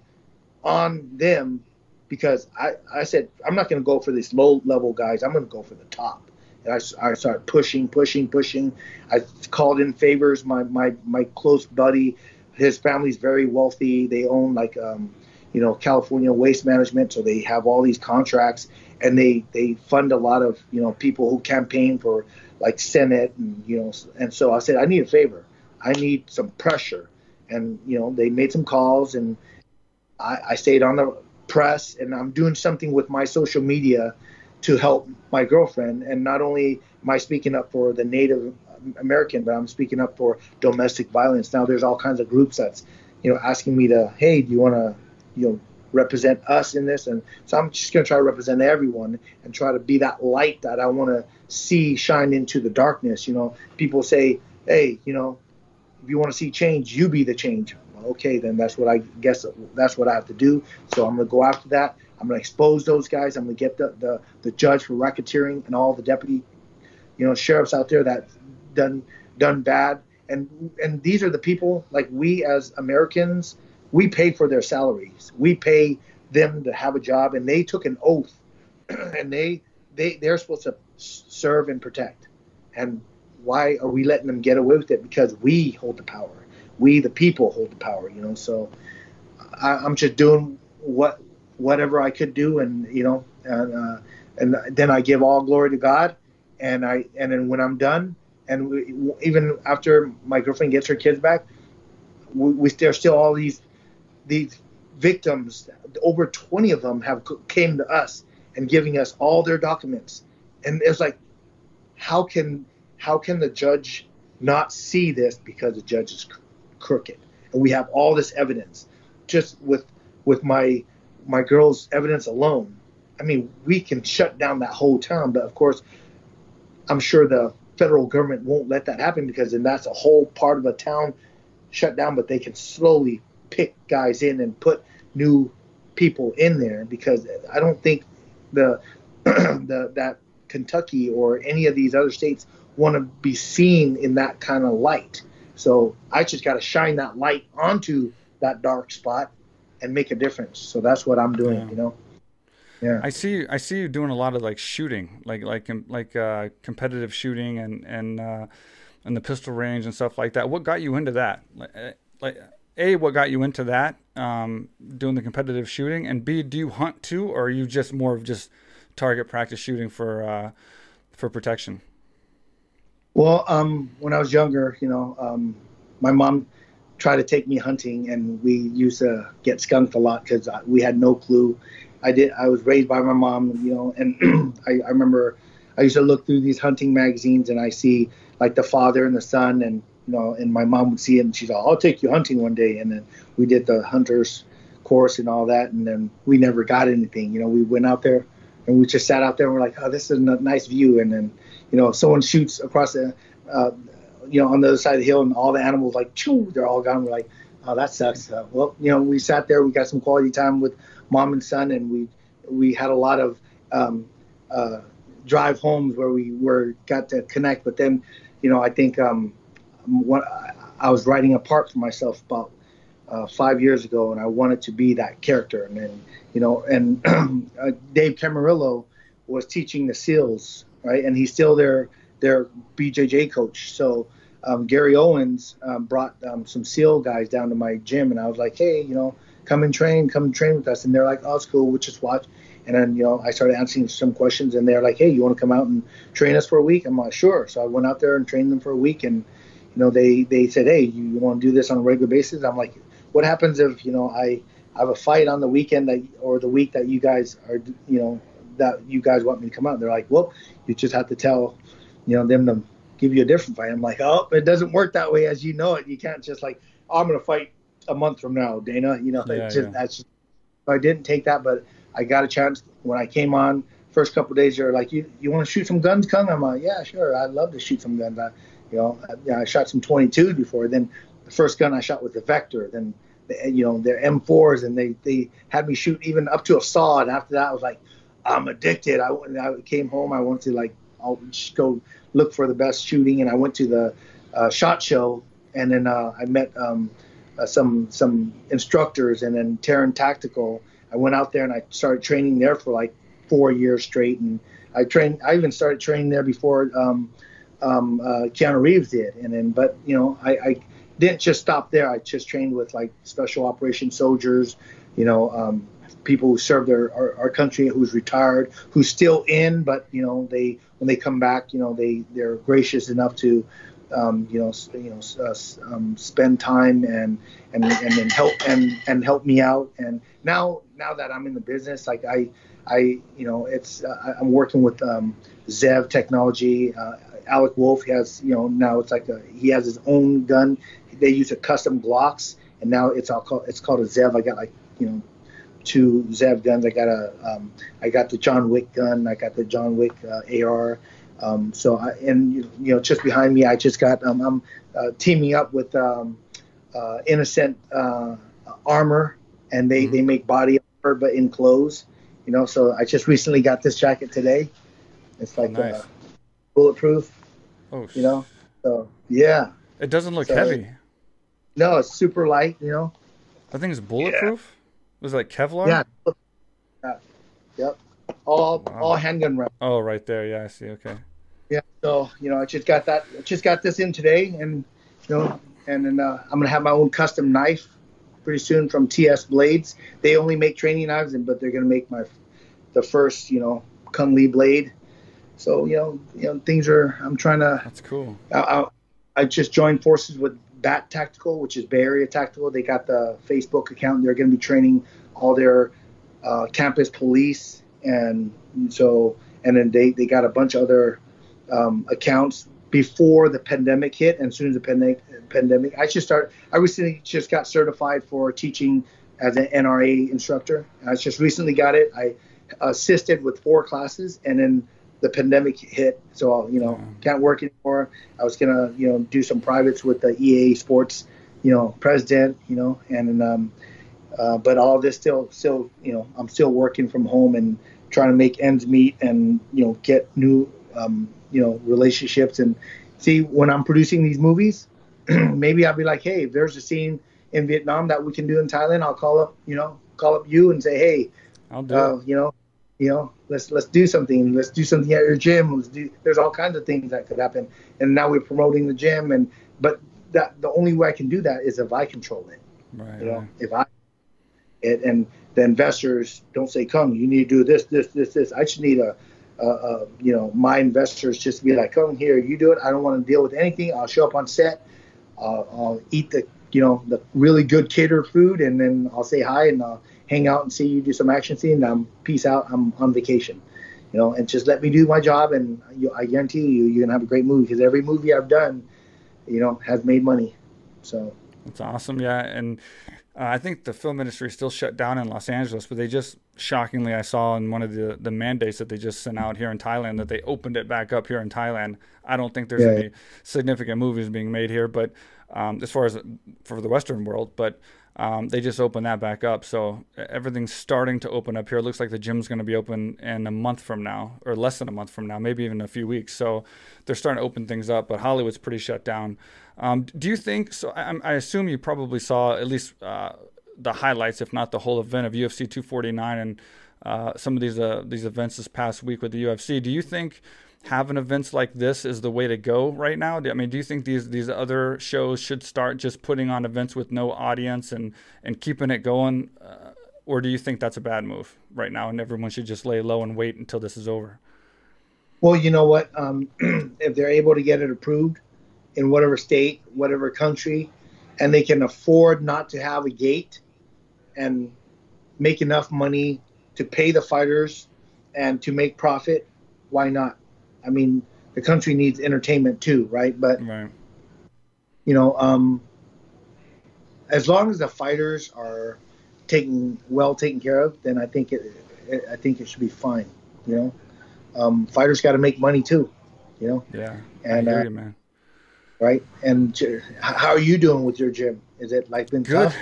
on them because I, I said, I'm not going to go for these low level guys. I'm going to go for the top. And I, I started pushing, pushing, pushing. I called in favors. My, my, my close buddy, his family's very wealthy. They own like, um, you know, California Waste Management. So they have all these contracts and they, they fund a lot of, you know, people who campaign for like Senate and, you know, and so I said, I need a favor. I need some pressure and you know they made some calls and I, I stayed on the press and I'm doing something with my social media to help my girlfriend and not only am I speaking up for the Native American, but I'm speaking up for domestic violence. Now there's all kinds of groups that's, you know, asking me to, hey, do you want to, you know, represent us in this? And so I'm just going to try to represent everyone and try to be that light that I want to see shine into the darkness. You know, people say, hey, you know, if you want to see change, you be the change. okay, then that's what I guess that's what I have to do. So I'm gonna go after that. I'm gonna expose those guys. I'm gonna get the the, the judge for racketeering and all the deputy, you know, sheriffs out there that done done bad. And and these are the people like we as Americans, we pay for their salaries. We pay them to have a job, and they took an oath, and they they they're supposed to serve and protect. And why are we letting them get away with it? Because we hold the power. We, the people, hold the power. You know, so I, am just doing what whatever I could do, and you know, and uh, and then I give all glory to God, and I and then when I'm done, and we, even after my girlfriend gets her kids back, we, we there's still all these these victims. Over 20 of them have came to us and giving us all their documents, and it's like, how can how can the judge not see this because the judge is crooked? And we have all this evidence. Just with with my my girl's evidence alone, I mean, we can shut down that whole town. But of course, I'm sure the federal government won't let that happen because then that's a whole part of a town shut down. But they can slowly pick guys in and put new people in there because I don't think the the that Kentucky or any of these other states want to be seen in that kind of light. So I just got to shine that light onto that dark spot and make a difference. So that's what I'm doing. Yeah. You know. Yeah. I see. I see you doing a lot of like shooting, like like like uh, competitive shooting and and uh, and the pistol range and stuff like that. What got you into that? Like, eh, like a, what got you into that? Um, doing the competitive shooting, and B, do you hunt too, or are you just more of just target practice shooting for uh, for protection? Well, um, when I was younger, you know, um, my mom tried to take me hunting, and we used to get skunked a lot because we had no clue I did. I was raised by my mom, you know, and I, I remember I used to look through these hunting magazines and I see like the father and the son, and you know, and my mom would see it and she's like, "I'll take you hunting one day." And then we did the hunters course and all that, and then we never got anything. You know, we went out there and we just sat out there and we're like, "Oh, this is a nice view." And then, you know, someone shoots across the, uh, you know, on the other side of the hill, and all the animals like, choo, they're all gone. We're like, "Oh, that sucks." Uh, well, you know, we sat there, we got some quality time with mom and son, and we we had a lot of um, uh, drive homes where we were got to connect. But then, you know, I think um, what, I was writing a part for myself about uh, five years ago, and I wanted to be that character. And then, you know, and uh, Dave Camarillo was teaching the SEALs, right? And he's still their their BJJ coach. So. Um, Gary Owens um, brought um, some SEAL guys down to my gym, and I was like, "Hey, you know, come and train, come and train with us. And they're like, oh, it's cool, we'll just watch. And then, you know, I started answering some questions and they're like, hey, you want to come out and train us for a week? I'm like, sure. So I went out there and trained them for a week. And, you know, they, they said, hey, you, you want to do this on a regular basis? I'm like, what happens if, you know, I have a fight on the weekend that, or the week that you guys are, you know, that you guys want me to come out? And they're like, well, you just have to tell, you know, them to give you a different fight. I'm like, oh, it doesn't work that way as you know it. You can't just like, oh, I'm going to fight a month from now, Dana. You know, yeah, just, yeah. that's just, I didn't take that, but I got a chance when I came on. First couple days, you're like, you you want to shoot some guns, Cung? I'm like, yeah, sure. I'd love to shoot some guns. I, you know, I, I shot some 22 before. Then the first gun I shot was the Vector. Then you know they're M4s, and they they had me shoot even up to a saw. And after that, I was like, I'm addicted. I, I came home. I wanted to like, I'll just go look for the best shooting, and I went to the uh, shot show, and then uh, I met. Um, uh, some some instructors, and then Taran Tactical. I went out there and I started training there for like four years straight, and I trained. I even started training there before um, um, uh, Keanu Reeves did, and then but you know I, I didn't just stop there. I just trained with like special operations soldiers, you know, um, people who served their our, our, country, who's retired, who's still in, but you know they when they come back, you know they they're gracious enough to um, you know, you know, uh, um, spend time and and and help and and help me out. And now now that I'm in the business, like I I you know, it's uh, I'm working with um, Zev Technology. Uh, Alec Wolf has you know now it's like a, he has his own gun. They use a custom Glocks, and now it's all called it's called a Zev. I got like you know two Zev guns. I got a um, I got the John Wick gun. I got the John Wick uh, AR. Um, so I, and you know, just behind me, I just got um, I'm uh, teaming up with um, uh, Innocent uh, Armor, and they mm-hmm. they make body armor but in clothes. You know, so I just recently got this jacket today. It's like nice. Uh, bulletproof. Oh, you know, so yeah. It doesn't look so, heavy. No, it's super light. You know. I think it's bulletproof. Yeah. Was it like Kevlar? Yeah. yeah. Yep all wow. all handgun rounds. Oh, right there. Yeah, I see. Okay. Yeah. So you know, I just got that. Just got this in today, and you know, and then uh, I'm gonna have my own custom knife pretty soon from TS Blades. They only make training knives, but they're gonna make my the first you know Cung Le blade. So you know, you know, things are. I'm trying to. That's cool. I, I, I just joined forces with Bat Tactical, which is Bay Area Tactical. They got the Facebook account. They're going to be training all their uh, campus police and so and then they they got a bunch of other um, accounts before the pandemic hit and as soon as the pandemic pandemic i just start i recently just got certified for teaching as an nra instructor i just recently got it i assisted with four classes and then the pandemic hit so you know can't work anymore. I was gonna you know do some privates with the ea sports you know president you know and um, uh, but all this still still you know i'm still working from home and trying to make ends meet and you know get new um, you know relationships. And see when I'm producing these movies, maybe I'll be like, hey, if there's a scene in Vietnam that we can do in Thailand, I'll call up, you know, call up you and say, hey, I'll do uh, it. you know, you know, let's let's do something. Let's do something at your gym. Let's do. There's all kinds of things that could happen. And now we're promoting the gym, and but that the only way I can do that is if I control it. Right. You know, if I it, and the investors don't say, "Come, you need to do this, this, this, this." I just need a, a, a you know, my investors just be like, "Come here, you do it." I don't want to deal with anything. I'll show up on set. Uh, I'll eat the you know the really good catered food, and then I'll say hi and I'll hang out and see you do some action scene. I'm peace out. I'm on vacation. You know, and just let me do my job, and you, I guarantee you, you're gonna have a great movie because every movie I've done, you know, has made money. So That's awesome. Yeah, and uh, I think the film industry is still shut down in Los Angeles, but they just shockingly, I saw in one of the the mandates that they just sent out here in Thailand that they opened it back up here in Thailand. I don't think there's Yeah. any significant movies being made here, but um, as far as for the Western world, but. Um, they just opened that back up, so everything's starting to open up here. It looks like the gym's going to be open in a month from now, or less than a month from now, maybe even a few weeks. So they're starting to open things up, but Hollywood's pretty shut down. Um, do you think? So I, I assume you probably saw at least uh, the highlights, if not the whole event of UFC 249 and uh, some of these uh, these events this past week with the UFC. Do you think having events like this is the way to go right now? I mean, do you think these these other shows should start just putting on events with no audience and and keeping it going, uh, or do you think that's a bad move right now and everyone should just lay low and wait until this is over? Well, you know what? Um, if they're able to get it approved in whatever state, whatever country, and they can afford not to have a gate and make enough money to pay the fighters and to make profit, why not? I mean, the country needs entertainment too, right? But Right. you know, um, as long as the fighters are taken well taken care of, then I think it, it I think it should be fine. You know, um, fighters got to make money too. You know, Yeah. And, I hear uh, you, man. right? And how are you doing with your gym? Is it like been Good. tough?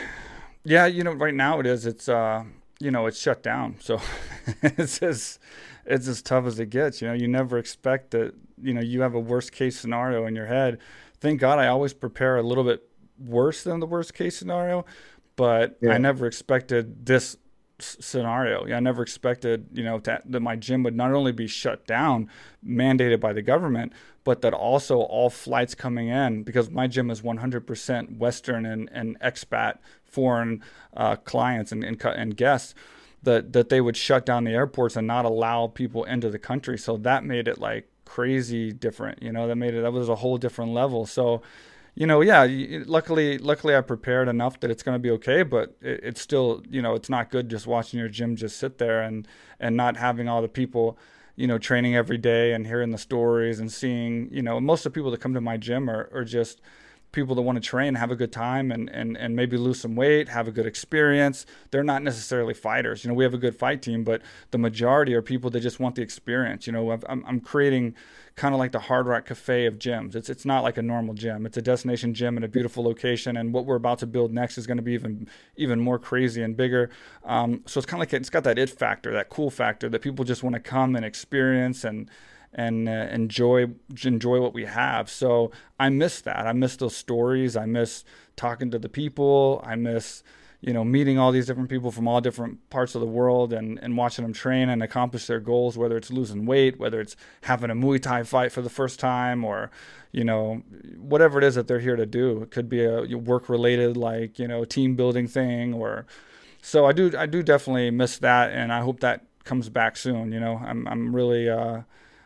Yeah, you know, right now it is. It's uh, you know, it's shut down. So it's as it's as tough as it gets. You know, you never expect that. You know, you have a worst case scenario in your head. Thank God, I always prepare a little bit worse than the worst case scenario, but Yeah. I never expected this scenario. Yeah, I never expected, you know, that, that my gym would not only be shut down, mandated by the government, but that also all flights coming in because my gym is 100% Western and, and expat foreign uh, clients and, and and guests. That, that they would shut down the airports and not allow people into the country. So that made it like crazy different. You know, that made it that was a whole different level. So you know, yeah. Luckily, luckily, I prepared enough that it's going to be okay. But it, it's still, you know, it's not good just watching your gym just sit there and and not having all the people, you know, training every day and hearing the stories and seeing, you know, most of the people that come to my gym are, are just people that want to train, have a good time, and, and, and maybe lose some weight, have a good experience. They're not necessarily fighters. You know, we have a good fight team, but the majority are people that just want the experience. You know, I've, I'm, I'm creating kind of like the Hard Rock Cafe of gyms. It's it's not like a normal gym. It's a destination gym in a beautiful location, and what we're about to build next is going to be even even more crazy and bigger. Um, so it's kind of like it's got that it factor, that cool factor that people just want to come and experience and and uh, enjoy enjoy what we have. So I miss that. I miss those stories. I miss talking to the people. I miss you know meeting all these different people from all different parts of the world and and watching them train and accomplish their goals. Whether it's losing weight, whether it's having a Muay Thai fight for the first time, or you know whatever it is that they're here to do. It could be a work related like you know team building thing or so I do I do definitely miss that and I hope that comes back soon. You know I'm I'm really uh,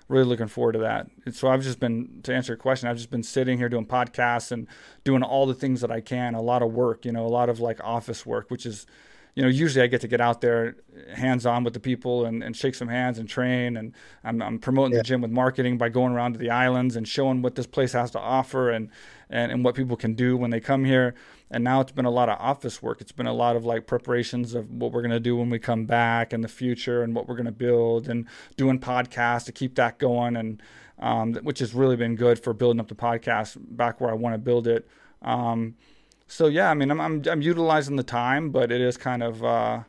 really looking forward to that. And so I've just been to answer your question. I've just been sitting here doing podcasts and doing all the things that I can. A lot of work, you know, a lot of like office work, which is, you know, usually I get to get out there hands on with the people and, and shake some hands and train. And I'm, I'm promoting Yeah. the gym with marketing by going around to the islands and showing what this place has to offer and, and, and what people can do when they come here. And now it's been a lot of office work. It's been a lot of like preparations of what we're going to do when we come back in the future and what we're going to build and doing podcasts to keep that going. And, um, which has really been good for building up the podcast back where I want to build it. Um, so yeah, I mean, I'm, I'm, I'm utilizing the time, but it is kind of, uh,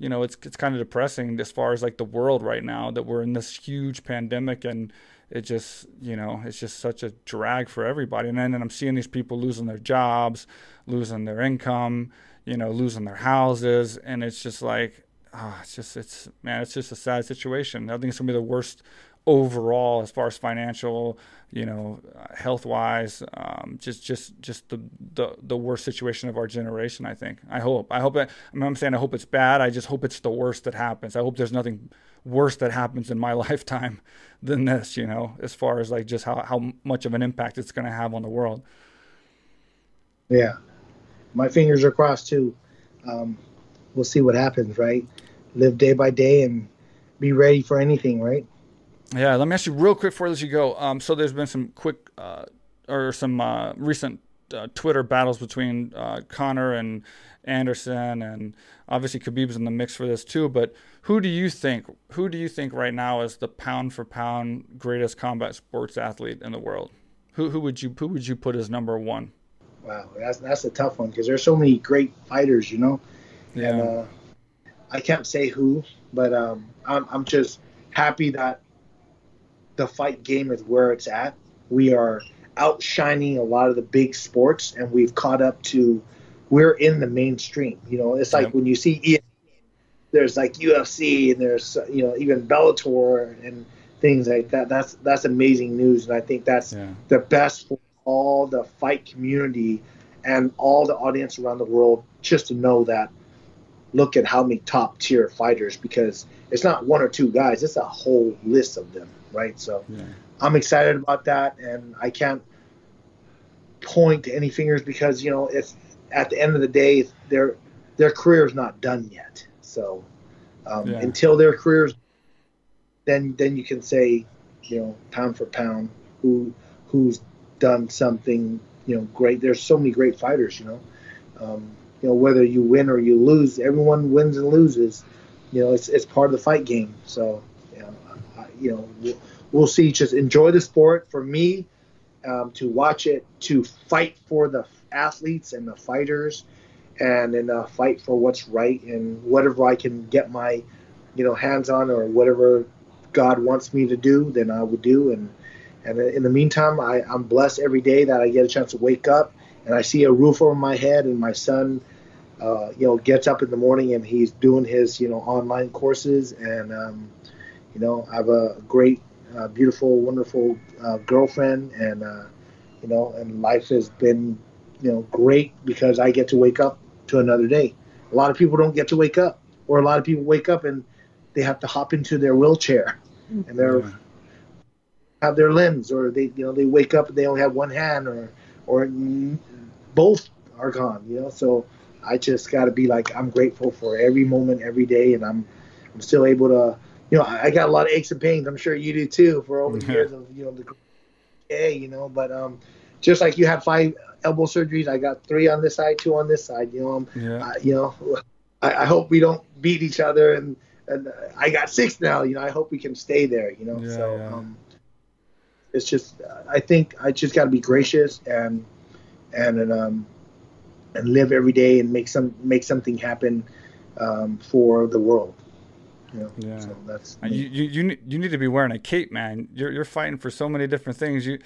you know, it's it's kind of depressing as far as like the world right now that we're in this huge pandemic and it just you know it's just such a drag for everybody and then and I'm seeing these people losing their jobs, losing their income, you know, losing their houses and it's just like oh, it's just it's man, it's just a sad situation. I think it's gonna be the worst overall as far as financial, you know, health wise, um, just just just the, the the worst situation of our generation. I think. I hope. I hope. I mean, I'm saying I hope it's bad. I just hope it's the worst that happens. I hope there's nothing worse that happens in my lifetime than this. You know, as far as like just how how much of an impact it's going to have on the world. Yeah, my fingers are crossed too. Um, we'll see what happens. Right, live day by day and be ready for anything. Right. Yeah, let me ask you real quick before I let you go. Um, so there's been some quick uh, or some uh, recent uh, Twitter battles between uh, Conor and Anderson, and obviously Khabib's in the mix for this too. But who do you think? Who do you think right now is the pound for pound greatest combat sports athlete in the world? Who who would you who would you put as number one? Wow, that's that's a tough one because there's so many great fighters, you know. Yeah. And, uh, I can't say who, but um, I'm I'm just happy that the fight game is where it's at. We are outshining a lot of the big sports, and we've caught up to. We're in the mainstream. You know, it's like when you see there's like UFC and there's you know even Bellator and things like that. That's that's amazing news, and I think that's yeah. the best for all the fight community and all the audience around the world just to know that. Look at how many top tier fighters because it's not one or two guys; it's a whole list of them right? So yeah. I'm excited about that, and I can't point to any fingers because you know it's at the end of the day their their career is not done yet. So um, yeah. until their careers, then then you can say you know pound for pound who who's done something you know great. There's so many great fighters, you know. Um, you know whether you win or you lose, everyone wins and loses. You know it's it's part of the fight game. So you know, we'll, we'll, see. Just enjoy the sport. For me, um, to watch it, to fight for the athletes and the fighters, and then uh, fight for what's right and whatever I can get my, you know, hands on or whatever God wants me to do, then I would do. And and in the meantime, I, I'm blessed every day that I get a chance to wake up and I see a roof over my head and my son. Uh, you know, gets up in the morning and he's doing his, you know, online courses and um, you know, I have a great, uh, beautiful, wonderful uh, girlfriend, and uh, you know, and life has been, you know, great because I get to wake up to another day. A lot of people don't get to wake up, or a lot of people wake up and they have to hop into their wheelchair, and they're yeah. have their limbs, or they, you know, they wake up and they only have one hand, or or both are gone. You know, so I just got to be like I'm grateful for every moment, every day, and I'm I'm still able to you know, I got a lot of aches and pains. I'm sure you do too for all the years of you know the A, you know. But um, just like you had five elbow surgeries, I got three on this side, two on this side. You know, um, yeah. you know, I, I, hope we don't beat each other, and and I got six now. You know, I hope we can stay there. You know, yeah, so yeah. um, it's just I think I just got to be gracious and and and um and live every day and make some make something happen um, for the world. Yeah. So that's you, you you you need to be wearing a cape, man. You're you're fighting for so many different things. You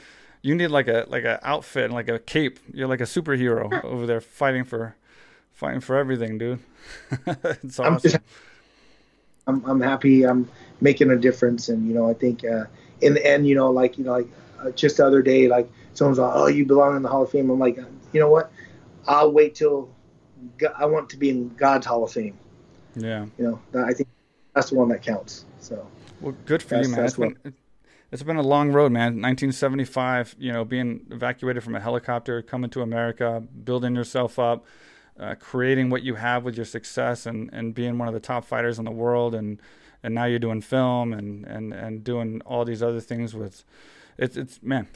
you need like a like a outfit and like a cape. You're like a superhero over there fighting for fighting for everything, dude. it's awesome. I'm, just, I'm I'm happy. I'm making a difference, and you know I think uh, in the end, you know, like you know, like uh, just the other day, like someone's like, "Oh, you belong in the Hall of Fame." I'm like, you know what? I'll wait till I want to be in God's Hall of Fame. Yeah. You know, I think that's the one that counts. So. Well, good for you, man. It's been, it's been a long road, man. 1975, you know, being evacuated from a helicopter, coming to America, building yourself up, uh, creating what you have with your success, and, and being one of the top fighters in the world, and and now you're doing film and and and doing all these other things with, it's it's man,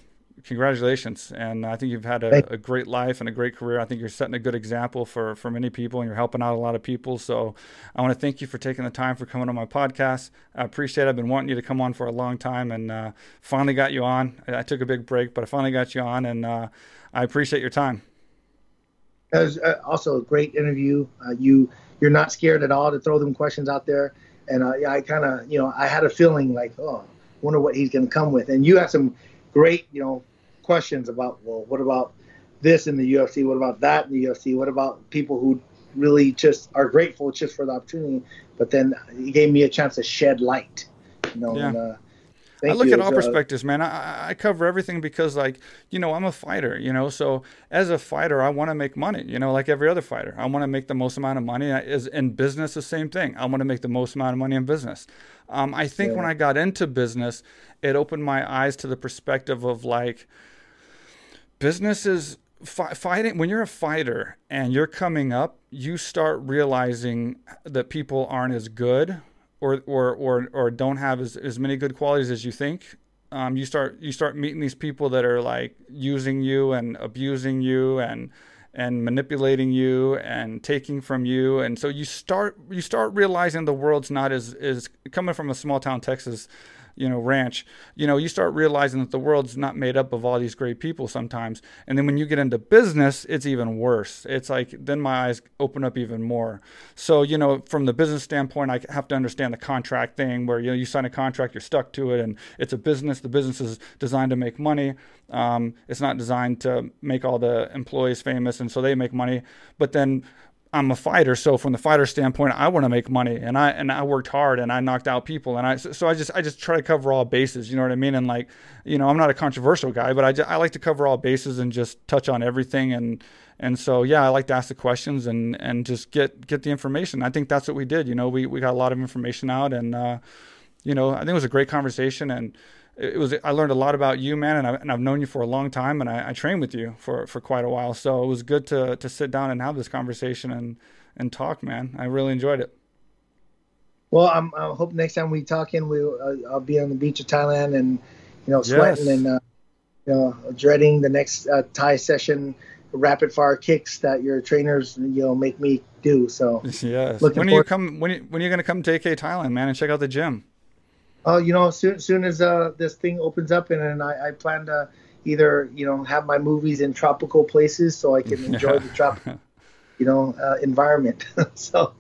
congratulations. And I think you've had a, a, great life and a great career. I think you're setting a good example for, for many people and you're helping out a lot of people. So I want to thank you for taking the time for coming on my podcast. I appreciate it. I've been wanting you to come on for a long time and uh, finally got you on. I took a big break, but I finally got you on and uh, I appreciate your time. It was uh, also a great interview. Uh, you you're not scared at all to throw them questions out there, and uh, I kind of you know I had a feeling like oh, wonder what he's going to come with, and you had some great you know questions about well, what about this in the UFC? What about that in the UFC? What about people who really just are grateful just for the opportunity? But then he gave me a chance to shed light, you know. Yeah. And, uh, I look you. at all uh, perspectives, man. I, I cover everything because, like, you know, I'm a fighter, you know. So as a fighter, I want to make money, you know, like every other fighter. I want to make the most amount of money. Is in business the same thing. I want to make the most amount of money in business. Um, I think yeah. when I got into business, it opened my eyes to the perspective of like business is fi- fighting when you're a fighter and you're coming up you start realizing that people aren't as good or or or, or don't have as, as many good qualities as you think. Um, you start you start meeting these people that are like using you and abusing you and and manipulating you and taking from you. And so you start you start realizing the world's not as is coming from a small town Texas you know ranch you know you start realizing that the world's not made up of all these great people sometimes. And then when you get into business it's even worse. It's like then my eyes open up even more. So you know from the business standpoint i have to understand the contract thing where you know you sign a contract you're stuck to it and it's a business. The business is designed to make money. Um, it's not designed to make all the employees famous and so they make money. But then I'm a fighter, so from the fighter standpoint, I want to make money, and I and I worked hard, and I knocked out people, and I so I just I just try to cover all bases, you know what I mean? And like, you know, I'm not a controversial guy, but I just, I like to cover all bases and just touch on everything, and and so yeah, I like to ask the questions and and just get get the information. I think that's what we did. You know, we we got a lot of information out, and uh, you know, I think it was a great conversation, and it was I learned a lot about you, man, and, I, and I've known you for a long time, and I, I trained with you for, for quite a while. So it was good to to sit down and have this conversation and and talk, man. I really enjoyed it. Well, I'm, I hope next time we talk in, we uh, I'll be on the beach of Thailand and you know sweating yes. and uh, you know dreading the next uh, Thai session rapid fire kicks that your trainers you know make me do. So yes, when are you come when you, when are you going to come to AKA Thailand, man, and check out the gym? Oh, you know, soon soon as uh, this thing opens up, and, and I, I plan to either you know have my movies in tropical places so I can enjoy the tropical, you know, uh, environment. so,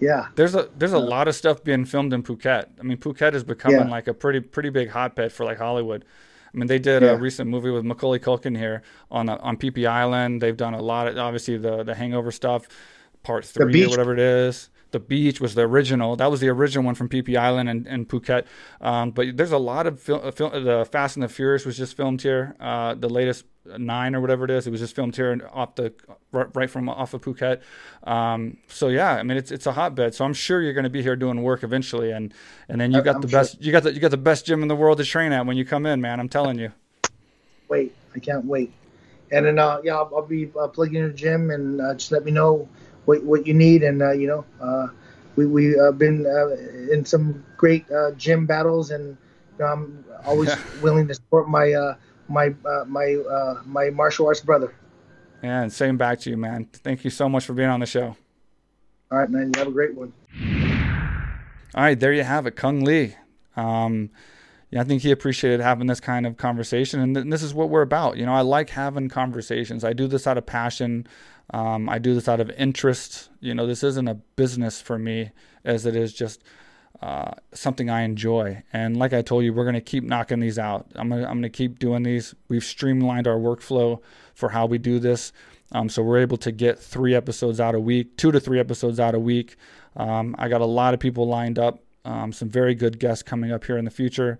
yeah. There's a there's a uh, lot of stuff being filmed in Phuket. I mean, Phuket is becoming yeah. like a pretty pretty big hotbed for like Hollywood. I mean, they did yeah. a recent movie with Macaulay Culkin here on on Phi Phi Island. They've done a lot of obviously the the Hangover stuff, part three or whatever it is the beach was the original. That was the original one from Phi Island and, and Phuket. Um, but there's a lot of film, uh, film, The Fast and the Furious was just filmed here. Uh, the latest nine or whatever it is, it was just filmed here off the right from off of Phuket. Um, so yeah, I mean it's it's a hotbed. So I'm sure you're going to be here doing work eventually, and and then you got I'm the sure. best you got the you got the best gym in the world to train at when you come in, man. I'm telling you. Wait, I can't wait. And then uh, yeah, I'll, I'll be uh, plugging in the gym, and uh, just let me know what what you need, and uh, you know, uh, we we have uh, been uh, in some great uh, gym battles, and you know, I'm always willing to support my uh, my my my martial arts brother. Yeah, and same back to you, man. Thank you so much for being on the show. All right, man. You have a great one. All right, there you have it, Cung Le. Um, yeah, I think he appreciated having this kind of conversation, and, th- this is what we're about. You know, I like having conversations. I do this out of passion. Um, I do this out of interest. You know, this isn't a business for me as it is just uh, something I enjoy. And like I told you, we're going to keep knocking these out. I'm going to, I'm to keep doing these. We've streamlined our workflow for how we do this. Um, so we're able to get three episodes out a week, two to three episodes out a week. Um, I got a lot of people lined up, um, some very good guests coming up here in the future.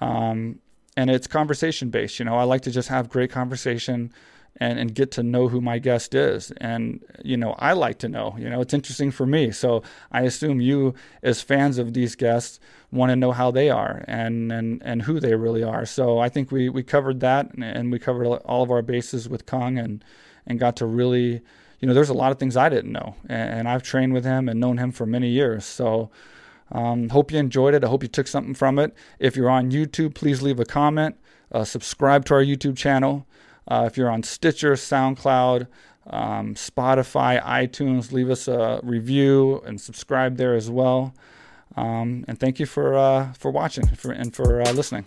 Um, and it's conversation based. You know, I like to just have great conversation and, and get to know who my guest is. And, you know, I like to know, you know, it's interesting for me. So I assume you, as fans of these guests, want to know how they are and, and, and who they really are. So I think we, we covered that and, and we covered all of our bases with Cung and, and got to really, you know, there's a lot of things I didn't know. And, and I've trained with him and known him for many years. So, um, hope you enjoyed it. I hope you took something from it. If you're on YouTube, please leave a comment. Uh, subscribe to our YouTube channel. Uh, if you're on Stitcher, SoundCloud, um, Spotify, iTunes, leave us a review and subscribe there as well. Um, and thank you for uh, for watching for, and for uh, listening.